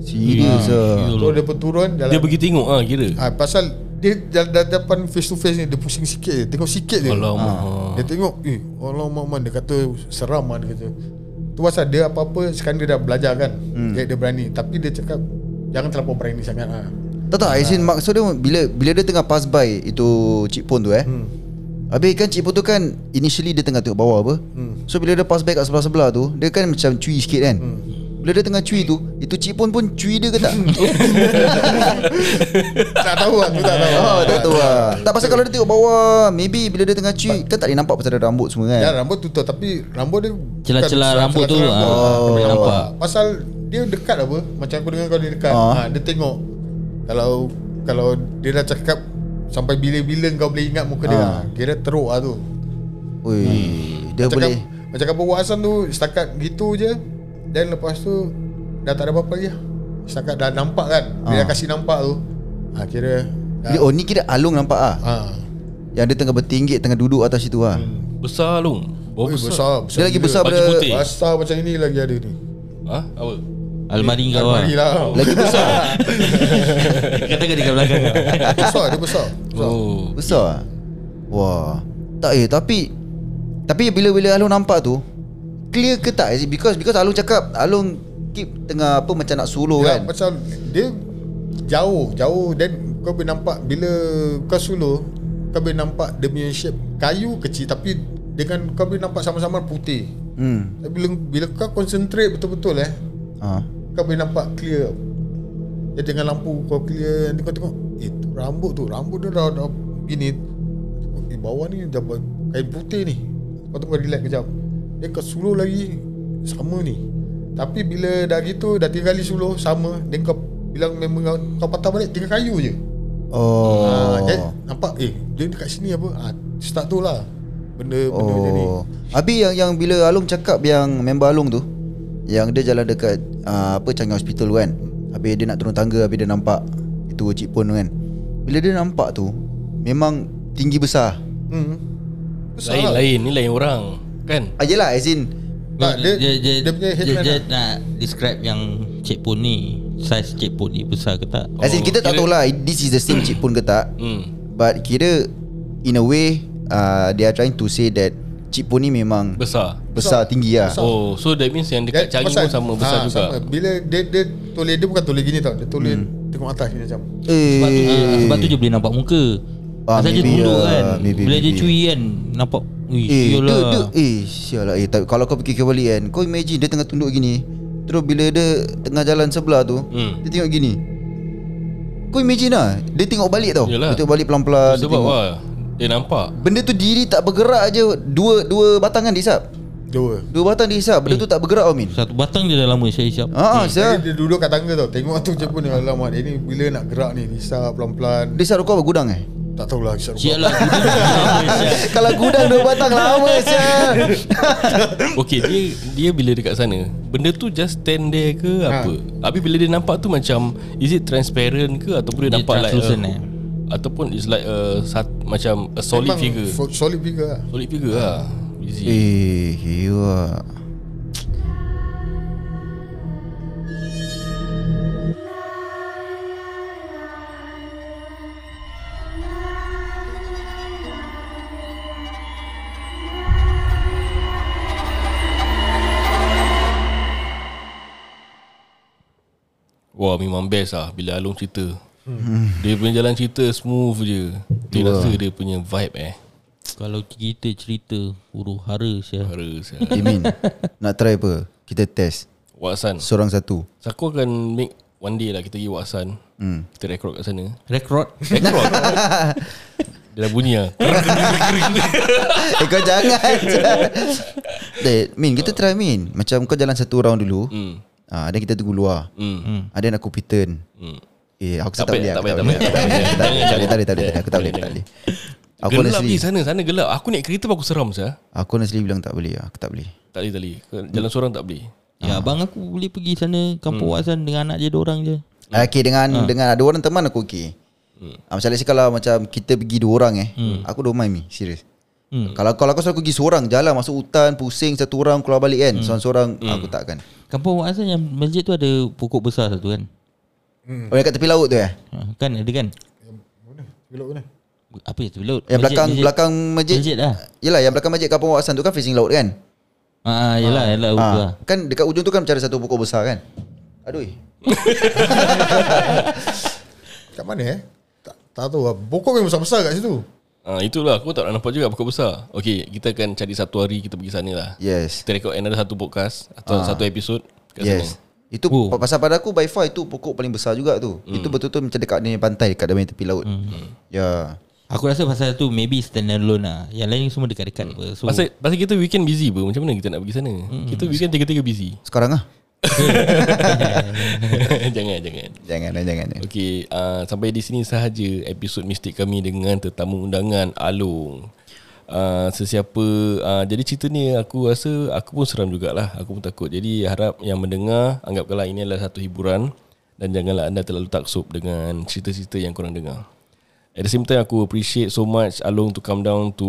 [SPEAKER 2] Serius ah.
[SPEAKER 4] So dia pun turun jalan
[SPEAKER 1] Dia pergi tengok ah kira.
[SPEAKER 4] Ah pasal dia dah, dah depan face to face ni dia pusing sikit je. Tengok sikit je.
[SPEAKER 1] Alamak.
[SPEAKER 4] Dia tengok eh alamak man dia kata seram man dia kata. Tu pasal dia apa-apa sekarang dia dah belajar kan. Hmm. Dia dia berani tapi dia cakap jangan terlalu berani sangat ah.
[SPEAKER 2] Tak tak As in maksud dia bila bila dia tengah pass by itu Cik Pon tu eh.
[SPEAKER 4] Hmm.
[SPEAKER 2] Habis kan Cik tu kan initially dia tengah tengok bawah apa.
[SPEAKER 4] Hmm.
[SPEAKER 2] So bila dia pass by kat sebelah-sebelah tu, dia kan macam cuy sikit kan.
[SPEAKER 4] Hmm.
[SPEAKER 2] Bila dia tengah cuy tu Itu cik pun pun cuy dia ke tak <laughs>
[SPEAKER 4] Tak tahu aku tak tahu.
[SPEAKER 2] Oh tak tahu lah Tak pasal kalau dia tengok bawah Maybe bila dia tengah cuy Kan tak boleh nampak pasal ada rambut semua kan
[SPEAKER 4] Ya rambut tutup tapi rambut dia
[SPEAKER 3] Celah-celah rambut tu, ah, boleh nampak.
[SPEAKER 4] Pasal dia dekat apa? Macam aku dengar kau dia dekat.
[SPEAKER 2] Ah.
[SPEAKER 4] Ha, dia tengok kalau kalau dia dah cakap sampai bila-bila kau boleh ingat muka dia.
[SPEAKER 2] Ah.
[SPEAKER 4] Ha, kira teruk lah tu.
[SPEAKER 2] Ui, Dia
[SPEAKER 4] macam
[SPEAKER 2] boleh
[SPEAKER 4] Kap, macam kapal Wasan tu setakat gitu je. Dan lepas tu dah tak ada apa-apa lagi lah. Setakat dah nampak kan. Dia dah kasih nampak tu. Ha, kira
[SPEAKER 2] Dia- Oh ni kira Alung nampak ah.
[SPEAKER 4] ha.
[SPEAKER 2] Yang dia tengah bertinggit Tengah duduk atas situ ah.
[SPEAKER 1] Besar long. Oh,
[SPEAKER 4] Ui,
[SPEAKER 1] besar.
[SPEAKER 4] besar, besar.
[SPEAKER 2] Dia lagi besar
[SPEAKER 1] Baju
[SPEAKER 2] pada
[SPEAKER 1] putih.
[SPEAKER 4] Besar macam ini lagi ada ni.
[SPEAKER 1] Ha? Apa?
[SPEAKER 3] Almari kau lah
[SPEAKER 4] Almari lah.
[SPEAKER 2] Lagi besar <laughs>
[SPEAKER 3] Katakan dekat belakang kau.
[SPEAKER 4] besar dia besar. besar.
[SPEAKER 1] Oh.
[SPEAKER 2] Besar ah? Wah Tak eh tapi Tapi bila-bila Alung nampak tu Clear ke tak Is it Because because Alung cakap Alung keep tengah apa macam nak solo
[SPEAKER 4] Ya,
[SPEAKER 2] kan
[SPEAKER 4] Macam dia jauh Jauh Dan kau boleh nampak Bila kau solo Kau boleh nampak Dia punya shape Kayu kecil Tapi Dengan kau boleh nampak sama-sama putih
[SPEAKER 2] Hmm
[SPEAKER 4] Tapi bila, bila kau concentrate betul-betul eh
[SPEAKER 2] ha.
[SPEAKER 4] Kau boleh nampak clear. Dia dengan lampu kau clear Nanti kau tengok Eh tu rambut tu Rambut dia dah, dah Gini Eh bawah ni dah Kain putih ni. Kau tengok relax kejap. Dia kau suluh lagi Sama ni. Tapi bila dah gitu Dah tiga kali suluh Sama. Then kau bilang member kau patah balik Tiga kayu je.
[SPEAKER 2] Oh.
[SPEAKER 4] Oh. Then nampak Eh dia dekat sini apa? Ah, Start tu lah. Benda-benda oh. macam ni.
[SPEAKER 2] Habis yang, yang bila Alung cakap Yang member Alung tu Yang dia jalan dekat uh, Apa Changi Hospital tu kan Habis dia nak turun tangga Habis dia nampak Itu Cik Pon tu kan Bila dia nampak tu Memang Tinggi besar
[SPEAKER 4] hmm. Besar lah.
[SPEAKER 1] Lain-lain Ni lain orang Kan?
[SPEAKER 2] ah, Yelah as in
[SPEAKER 4] Tak, dia, dia, dia, dia punya
[SPEAKER 3] dia,
[SPEAKER 4] headman
[SPEAKER 3] dia
[SPEAKER 4] lah.
[SPEAKER 3] nak describe yang Cik Pun ni Size Cik Pun ni besar ke tak
[SPEAKER 2] As in
[SPEAKER 1] Oh,
[SPEAKER 2] kita tak tahu lah This is the same Cik Pon ke tak
[SPEAKER 1] Hmm.
[SPEAKER 2] But kira In a way uh, They are trying to say that Cik Pon ni memang
[SPEAKER 1] Besar.
[SPEAKER 2] Besar, tinggi lah
[SPEAKER 4] Besar.
[SPEAKER 1] Oh, so that means yang dekat
[SPEAKER 4] Dia-
[SPEAKER 1] Changi pun sama besar
[SPEAKER 4] ah,
[SPEAKER 1] juga.
[SPEAKER 4] sama. Bila dia dia tulis dia bukan tulis gini tau. Dia tulis
[SPEAKER 2] Hmm.
[SPEAKER 4] tengok atas ni macam.
[SPEAKER 3] Sebab tu,
[SPEAKER 2] Eh
[SPEAKER 3] sebab tu je boleh nampak muka
[SPEAKER 2] Ah,
[SPEAKER 3] Pasal dia tunduk
[SPEAKER 2] lah,
[SPEAKER 3] kan
[SPEAKER 2] maybe,
[SPEAKER 3] Bila dia
[SPEAKER 2] maybe.
[SPEAKER 3] cuy kan Nampak Ui,
[SPEAKER 2] Eh,
[SPEAKER 3] sial
[SPEAKER 2] dia,
[SPEAKER 3] lah
[SPEAKER 2] dia, eh, sial lah. Eh, tapi kalau kau fikir balik kan, kau imagine dia tengah tunduk gini. Terus bila dia tengah jalan sebelah tu,
[SPEAKER 1] Hmm.
[SPEAKER 2] dia tengok gini. Kau imagine lah, dia tengok balik tau.
[SPEAKER 1] Yalah.
[SPEAKER 2] Dia tengok balik pelan-pelan. dia
[SPEAKER 1] Sebab
[SPEAKER 2] tengok.
[SPEAKER 1] wah, dia nampak.
[SPEAKER 2] Benda tu diri tak bergerak je. Dua dua batang kan dihisap.
[SPEAKER 4] Dua.
[SPEAKER 2] Dua batang dihisap. Benda tu tak bergerak Amin.
[SPEAKER 3] Satu batang je dah lama saya hisap
[SPEAKER 2] Ha, ah, sial.
[SPEAKER 4] dia duduk kat tangga tau. Tengok tu je pun alamak dia ni bila nak gerak ni risau pelan-pelan.
[SPEAKER 2] Dia hisap rokok apa gudang eh?
[SPEAKER 4] Tak tahulah hisap
[SPEAKER 3] Sial
[SPEAKER 4] rokok.
[SPEAKER 3] lah <laughs>
[SPEAKER 2] Kalau gudang dua batang lama sial. <laughs>
[SPEAKER 1] Okay, dia dia bila dekat sana, benda tu just stand there ke
[SPEAKER 2] Ha.
[SPEAKER 1] apa? Habis bila dia nampak tu macam is it transparent ke ataupun dia,
[SPEAKER 3] Dia
[SPEAKER 1] nampak like
[SPEAKER 3] translucent,
[SPEAKER 1] a,
[SPEAKER 3] eh?
[SPEAKER 1] Ataupun it's like a sat, macam a solid
[SPEAKER 4] Memang
[SPEAKER 1] figure.
[SPEAKER 4] fo- Solid figure lah.
[SPEAKER 1] solid figure lah. Easy.
[SPEAKER 2] eh, hiwa.
[SPEAKER 1] Wah, memang best lah bila Along cerita. Dia punya jalan cerita smooth je. Dia rasa dia punya vibe eh.
[SPEAKER 3] Kalau kita cerita Huru hara sial
[SPEAKER 1] Hara saya.
[SPEAKER 2] Eh, <laughs> Min, nak try apa? Kita test.
[SPEAKER 1] Waksan.
[SPEAKER 2] Seorang satu.
[SPEAKER 1] So, aku akan make one day lah kita pergi Waksan.
[SPEAKER 2] Hmm.
[SPEAKER 1] Kita record kat sana.
[SPEAKER 3] Rekrut
[SPEAKER 1] Record. <laughs> dia dah bunyi lah. <laughs>
[SPEAKER 2] Eh kau jangan Eh Min kita try Min Macam kau jalan satu round dulu
[SPEAKER 1] Hmm.
[SPEAKER 2] Ah, Dan kita tunggu luar
[SPEAKER 1] Hmm.
[SPEAKER 2] Ada nak aku return
[SPEAKER 1] Hmm.
[SPEAKER 2] Eh aku
[SPEAKER 1] Tak
[SPEAKER 2] tak, boleh
[SPEAKER 1] tak
[SPEAKER 2] aku
[SPEAKER 1] payah, tak tak
[SPEAKER 2] Tak boleh Tak boleh Tak boleh Tak boleh
[SPEAKER 1] Jangan,
[SPEAKER 2] Aku tak boleh Tak boleh Aku
[SPEAKER 1] Gelap
[SPEAKER 2] honestly
[SPEAKER 1] pergi sana Sana gelap. Aku naik kereta pun aku seram saya.
[SPEAKER 2] Aku honestly bilang tak boleh Aku tak boleh.
[SPEAKER 1] Tak boleh tak boleh. Jalan seorang tak boleh.
[SPEAKER 3] Ya abang aku boleh pergi sana Kampung Waksan Dengan anak je orang je.
[SPEAKER 2] Okay dengan dengan ada orang teman aku okay. Ah, Macam let's say kalau macam kita pergi dua orang eh. Aku don't mind mi Serius
[SPEAKER 3] Hmm.
[SPEAKER 2] Kalau kalau aku selalu pergi seorang Jalan masuk hutan Pusing satu orang Keluar balik kan. Seorang-seorang Aku takkan
[SPEAKER 3] Kampung Waksan yang masjid tu ada Pokok besar satu kan
[SPEAKER 2] Oh yang kat tepi laut tu eh
[SPEAKER 3] ha, Kan ada kan
[SPEAKER 4] Mana? Belok mana?
[SPEAKER 3] Apa ya tepi laut
[SPEAKER 2] Yang belakang
[SPEAKER 3] Masjid-
[SPEAKER 2] belakang masjid.
[SPEAKER 3] Masjid lah
[SPEAKER 2] Yelah yang belakang masjid Kampung Waksan tu kan facing laut kan
[SPEAKER 3] Ah, yelah, yelah, betul lah.
[SPEAKER 2] ha, Kan dekat ujung tu kan macam ada satu pokok besar kan Aduh <laughs>
[SPEAKER 4] Kat mana eh? Tak, tak tahu lah. Pokok memang besar-besar kat situ.
[SPEAKER 1] Ah itulah aku tak nak nampak juga pokok besar. Okay, kita akan cari satu hari kita pergi sana lah.
[SPEAKER 2] Yes
[SPEAKER 1] Kita record another satu podcast atau
[SPEAKER 2] Ah.
[SPEAKER 1] satu episod kat
[SPEAKER 2] Yes
[SPEAKER 1] sana.
[SPEAKER 2] Itu
[SPEAKER 3] Oh.
[SPEAKER 2] pasal pada aku by far itu pokok paling besar juga tu.
[SPEAKER 1] Hmm.
[SPEAKER 2] Itu betul-betul macam dekat ni pantai dekat dalam tepi laut. Ya.
[SPEAKER 3] Aku rasa pasal tu maybe stand alone lah. Yang lain semua dekat-dekat apa. So
[SPEAKER 1] Pasal, pasal kita weekend busy pun Macam mana kita nak pergi sana Kita weekend tiga-tiga busy
[SPEAKER 2] Sekarang ah. <laughs>
[SPEAKER 1] Jangan jangan
[SPEAKER 2] Jangan jangan. jangan.
[SPEAKER 1] Okey, uh, sampai di sini sahaja episod mistik kami dengan tetamu undangan Alung. Uh, sesiapa uh, jadi cerita ni aku rasa aku pun seram jugalah. Aku pun takut. Jadi harap yang mendengar anggaplah ini adalah satu hiburan dan janganlah anda terlalu taksub dengan cerita-cerita yang korang dengar At the same time aku appreciate so much Alung to come down to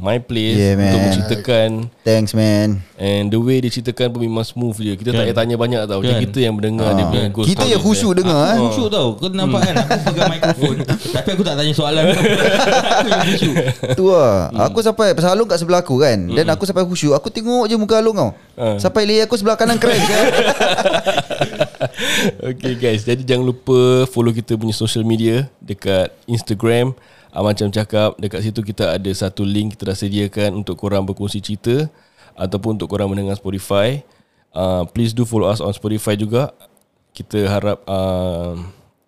[SPEAKER 1] my place
[SPEAKER 2] Yeah,
[SPEAKER 1] untuk
[SPEAKER 2] man.
[SPEAKER 1] menceritakan.
[SPEAKER 2] Thanks man.
[SPEAKER 1] and the way dia ceritakan pun memang smooth je. Kita tak payah tanya banyak tau.
[SPEAKER 3] Kan?
[SPEAKER 1] kita yang mendengar. Dia punya ghost
[SPEAKER 2] Kita yang khusyuk dengar kan.
[SPEAKER 3] Aku khusyuk tau. Kau nampak kan? Aku pegang mikrofon. Tapi aku tak tanya soalan. Aku yang khusyuk.
[SPEAKER 2] Tu lah. Aku sampai Pasal Alung kat sebelah aku kan Dan aku sampai khusyuk. Aku tengok je muka Alung tau.
[SPEAKER 1] Ah.
[SPEAKER 2] Sampai leher aku sebelah kanan crash kan <laughs> <laughs>
[SPEAKER 1] Okay guys. Jadi jangan lupa Follow kita punya social media Dekat Instagram. Uh, Macam cakap. Dekat situ kita ada satu link Kita dah sediakan Untuk korang berkongsi cerita Ataupun untuk korang mendengar Spotify. Uh, Please do follow us on Spotify juga. Kita harap uh,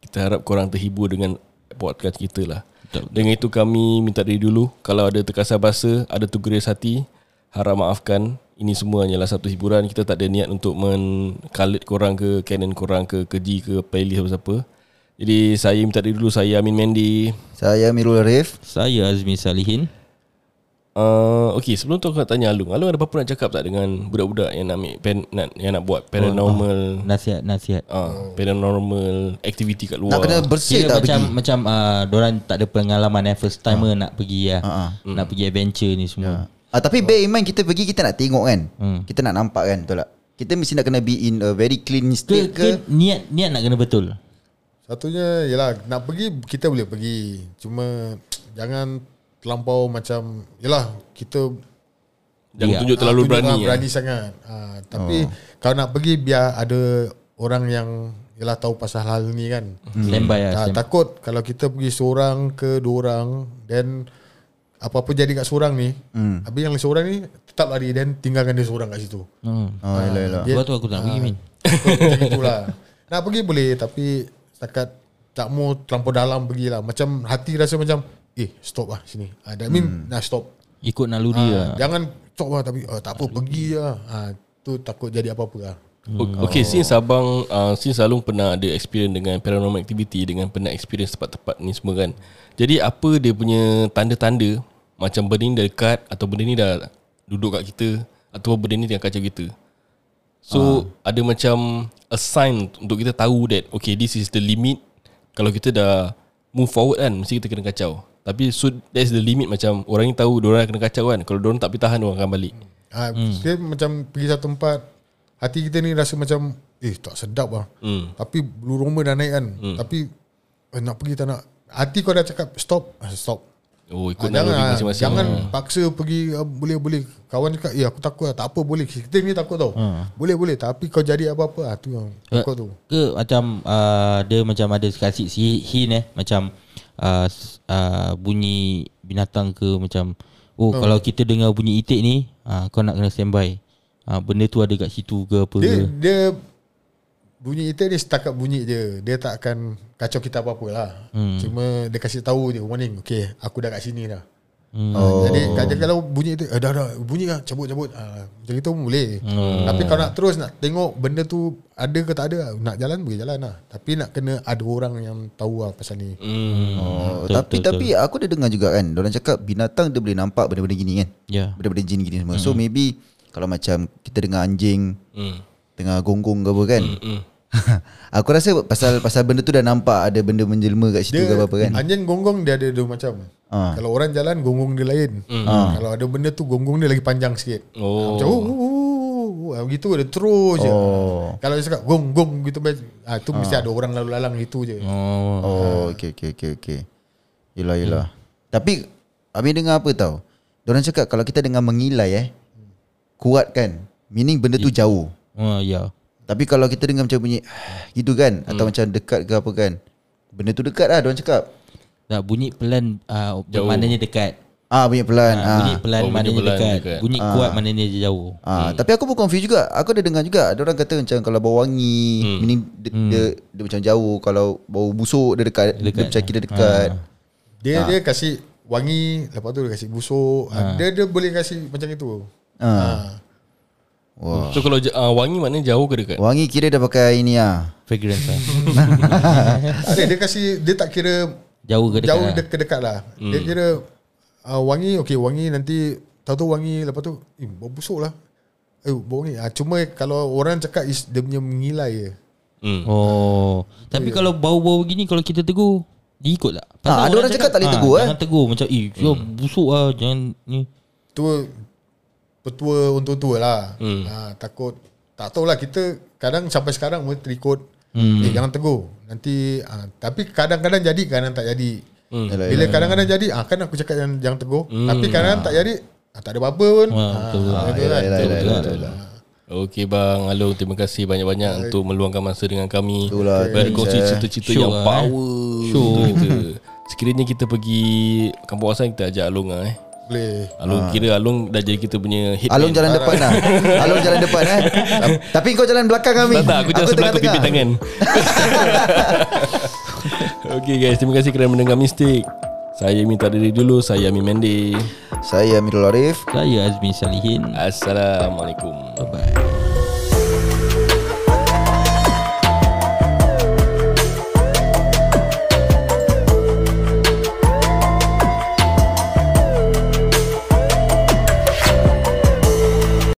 [SPEAKER 1] Kita harap korang terhibur dengan Podcast kita lah.
[SPEAKER 3] Betul.
[SPEAKER 1] Dengan itu kami minta diri dulu. Kalau ada terkasar bahasa Ada tergeris hati Harap maafkan Ini semua hanyalah satu hiburan. Kita tak ada niat untuk Men-color korang ke Canon korang ke Keji ke Playlist apa-apa Jadi saya minta diri dulu Saya Amin Mendy
[SPEAKER 2] Saya Mirul Arif.
[SPEAKER 3] Saya Azmi Salihin.
[SPEAKER 1] Uh, Okay sebelum tu aku nak tanya Alung. Alung ada apa-apa nak cakap tak Dengan budak-budak yang nak ambil pen, nak, Yang nak buat paranormal?
[SPEAKER 3] Nasihat-nasihat
[SPEAKER 1] uh, Paranormal Activity kat luar.
[SPEAKER 2] Nak kena bersih
[SPEAKER 3] Kira
[SPEAKER 2] tak
[SPEAKER 3] macam
[SPEAKER 2] pergi?
[SPEAKER 3] macam uh, Diorang tak ada pengalaman eh, First timer nak pergi lah
[SPEAKER 2] Ah,
[SPEAKER 3] Nak pergi adventure ni semua
[SPEAKER 2] Ah, tapi bear in mind kita pergi kita nak tengok kan.
[SPEAKER 3] Hmm.
[SPEAKER 2] Kita nak nampak kan betul tak? Kita mesti nak kena be in a very clean state
[SPEAKER 3] ke,
[SPEAKER 2] ke?
[SPEAKER 3] niat niat nak kena betul
[SPEAKER 4] Satunya Yelah Nak pergi Kita boleh pergi Cuma Jangan Terlampau macam Yelah Kita
[SPEAKER 1] Jangan
[SPEAKER 3] Ya.
[SPEAKER 1] tunjuk terlalu
[SPEAKER 4] ah, tunjuk,
[SPEAKER 1] berani
[SPEAKER 4] ah,
[SPEAKER 1] eh.
[SPEAKER 4] Berani sangat ah, Tapi Kalau nak pergi Biar ada Orang yang Yelah tahu pasal hal ni kan
[SPEAKER 3] Standby lah
[SPEAKER 4] Ah,
[SPEAKER 3] stand-
[SPEAKER 4] takut kalau kita pergi seorang ke dua orang then apa-apa jadi kat seorang ni, hmm. habis yang seorang ni tetap lari dan tinggalkan dia seorang kat situ.
[SPEAKER 3] hmm.
[SPEAKER 2] Oh, elah, elah.
[SPEAKER 4] Dia-
[SPEAKER 3] Sebab tu aku tak nak pergi Min
[SPEAKER 4] Takut macam itulah. <laughs> Nak pergi boleh tapi setakat tak mau terlampau dalam pergilah. Macam hati rasa macam eh stop lah sini. Ah, that mean
[SPEAKER 2] Hmm.
[SPEAKER 4] nah stop.
[SPEAKER 3] Ikut naluri
[SPEAKER 4] Ah,
[SPEAKER 3] lah
[SPEAKER 4] jangan stop lah tapi oh, tak apa pergi lah. Ah, tu takut jadi apa-apa lah.
[SPEAKER 1] O- Okay, since abang, uh, since Alung pernah ada experience dengan paranormal activity, dengan pernah experience tempat-tempat ni semua kan. Jadi apa dia punya tanda-tanda macam benda ni dah dekat atau benda ni dah duduk kat kita atau benda ni tengah kacau kita. So ada macam a sign untuk kita tahu that okay this is the limit. Kalau kita dah move forward kan mesti kita kena kacau. Tapi so that's the limit macam orang ni tahu dia orang kena kacau kan. Kalau dia orang tak bertahan dia orang akan balik.
[SPEAKER 4] Ah, Dia macam pergi satu tempat Hati kita ni rasa macam Eh tak sedap lah
[SPEAKER 1] Hmm.
[SPEAKER 4] Tapi bulu roma dah naik kan Tapi eh, Nak pergi tak nak Hati kau dah cakap Stop ah, Stop
[SPEAKER 1] Oh ikut
[SPEAKER 4] ah, Jangan ah,
[SPEAKER 1] masing-masing.
[SPEAKER 4] Jangan paksa pergi ah, Boleh boleh. Kawan cakap Eh aku takut lah Tak apa boleh. Kita ni takut tau. Boleh boleh. Tapi kau jadi apa-apa ah, Tu yang takut tu.
[SPEAKER 3] Ke macam uh, Dia macam ada kasih si hint eh Macam uh, uh, Bunyi binatang ke Macam Oh
[SPEAKER 4] Hmm.
[SPEAKER 3] kalau kita dengar bunyi itik ni uh, Kau nak kena standby. Uh, Benda tu ada kat situ ke apa
[SPEAKER 4] Dia
[SPEAKER 3] ke?
[SPEAKER 4] dia Bunyi itu dia setakat bunyi je Dia tak akan Kacau kita apa-apa lah hmm. Cuma dia kasih tahu je Warning Okay aku dah kat sini dah
[SPEAKER 3] hmm.
[SPEAKER 4] Oh. Jadi kalau- kalau bunyi tu eh, dah dah bunyi lah cabut cabut ah, macam itu pun boleh. Hmm. Tapi kalau nak terus nak tengok benda tu ada ke tak ada nak jalan boleh jalan lah. Tapi nak kena ada orang yang tahu lah pasal ni.
[SPEAKER 1] Hmm.
[SPEAKER 2] Oh,
[SPEAKER 3] Betul,
[SPEAKER 2] tapi
[SPEAKER 3] betul,
[SPEAKER 2] tapi aku dah dengar juga kan. Orang cakap binatang dia boleh nampak benda-benda gini kan.
[SPEAKER 3] Ya
[SPEAKER 2] Benda-benda jin gini semua. So maybe kalau macam kita dengar anjing
[SPEAKER 1] Hmm.
[SPEAKER 2] tengah gonggong ke apa kan.
[SPEAKER 1] Hmm. <laughs>
[SPEAKER 2] aku rasa pasal pasal benda tu dah nampak ada benda menjelma kat situ
[SPEAKER 4] Dia
[SPEAKER 2] ke apa kan.
[SPEAKER 4] anjing gonggong dia ada dua macam.
[SPEAKER 2] Ah.
[SPEAKER 4] Kalau orang jalan gonggong dia lain. Kalau ada benda tu gonggong dia lagi panjang sikit.
[SPEAKER 1] Oh.
[SPEAKER 4] Macam oh, oh, oh, oh, oh, gitu ada terus je.
[SPEAKER 2] Oh.
[SPEAKER 4] Kalau dia cakap gong gong gitu ah, tu mesti ada orang lalu lalang gitu je.
[SPEAKER 3] Oh
[SPEAKER 2] Oh, okey okey okey okey. Yelah yelah. Tapi Amin dengar apa tau? Diorang cakap kalau kita dengar mengilai eh kuat kan. Meaning benda tu jauh.
[SPEAKER 3] Oh ya
[SPEAKER 2] Tapi kalau kita dengar macam bunyi <sighs> gitu kan atau macam dekat ke apa kan. Benda tu dekat lah diorang cakap.
[SPEAKER 3] Tak bunyi pelan uh,
[SPEAKER 1] Jauh.
[SPEAKER 3] Maknanya dekat
[SPEAKER 2] Ah bunyi pelan.
[SPEAKER 3] Ah,
[SPEAKER 2] Ah.
[SPEAKER 3] bunyi pelan
[SPEAKER 1] Oh, bunyi
[SPEAKER 3] maknanya
[SPEAKER 1] pelan
[SPEAKER 3] dekat.
[SPEAKER 1] dekat.
[SPEAKER 3] Bunyi kuat maknanya dia jauh.
[SPEAKER 2] Ah, tapi aku pun confused juga. Aku ada dengar juga ada orang kata macam kalau bau wangi hmm. meaning dia, dia, dia macam jauh, kalau bau busuk dia dekat, dia,
[SPEAKER 3] Dekat.
[SPEAKER 2] macam kira dekat.
[SPEAKER 4] Dia dia kasih wangi lepas tu dia kasih busuk. Ah. Dia dia boleh kasih macam itu.
[SPEAKER 2] Ah.
[SPEAKER 4] Ah.
[SPEAKER 1] So kalau uh, wangi maknanya jauh ke dekat?
[SPEAKER 2] Wangi kira dah pakai ini ah.
[SPEAKER 3] Fragrance <laughs> lah.
[SPEAKER 4] Ada dia kasih dia tak kira
[SPEAKER 3] Jauh ke dekat
[SPEAKER 4] jauh
[SPEAKER 3] lah.
[SPEAKER 4] dekat dekat lah. Dia kira uh, wangi okey wangi nanti tahu tu wangi lepas tu eh bau busuk lah. Eh bau wangi. Ah, cuma kalau orang cakap is dia punya mengilai je.
[SPEAKER 1] Hmm.
[SPEAKER 3] Oh. Tapi kalau bau-bau begini kalau kita tegur, dia ikut tak?
[SPEAKER 2] Ah, ada orang cakap tak boleh tegur, eh?
[SPEAKER 3] Jangan tegur macam eh hmm. busuk lah jangan ni.
[SPEAKER 4] Tu petua untuk tua lah.
[SPEAKER 1] Hmm.
[SPEAKER 4] Ha, takut tak tahulah kita kadang sampai sekarang pun terikut.
[SPEAKER 3] Hmm.
[SPEAKER 4] Eh jangan tegur. Nanti ha, tapi kadang-kadang jadi kadang tak jadi.
[SPEAKER 1] Hmm.
[SPEAKER 4] Bila kadang-kadang jadi ah kan aku cakap yang jangan tegur.
[SPEAKER 1] Hmm.
[SPEAKER 4] Tapi kadang-kadang tak jadi ah, tak ada apa-apa pun. Ah,
[SPEAKER 3] betul.
[SPEAKER 2] Ah, yalah,
[SPEAKER 3] Betul,
[SPEAKER 2] yalah,
[SPEAKER 3] betul.
[SPEAKER 2] yalah.
[SPEAKER 1] Okey bang Along terima kasih banyak-banyak Untuk meluangkan masa dengan kami
[SPEAKER 2] Itulah,
[SPEAKER 1] Berkongsi
[SPEAKER 2] eh.
[SPEAKER 1] cerita-cerita
[SPEAKER 3] Sure,
[SPEAKER 1] yang
[SPEAKER 3] eh.
[SPEAKER 1] power
[SPEAKER 3] Sure.
[SPEAKER 1] Sekiranya kita pergi Kampung Asan Kita ajak Along lah eh
[SPEAKER 4] Boleh.
[SPEAKER 1] Along kira Along dah jadi kita punya hitman
[SPEAKER 2] Alung jalan depan lah. <laughs> Alung jalan depan eh. Tapi kau jalan belakang kami.
[SPEAKER 1] Tak tak aku jalan sebelah kau pimpin
[SPEAKER 2] tengah-tengah.
[SPEAKER 1] tangan <laughs> <laughs> Okay guys Terima kasih kerana mendengar Mistik Saya minta diri dulu Saya Amin Mende
[SPEAKER 2] Saya Amirul Arif.
[SPEAKER 3] Saya Azmi Salihin.
[SPEAKER 1] Assalamualaikum
[SPEAKER 3] Bye bye.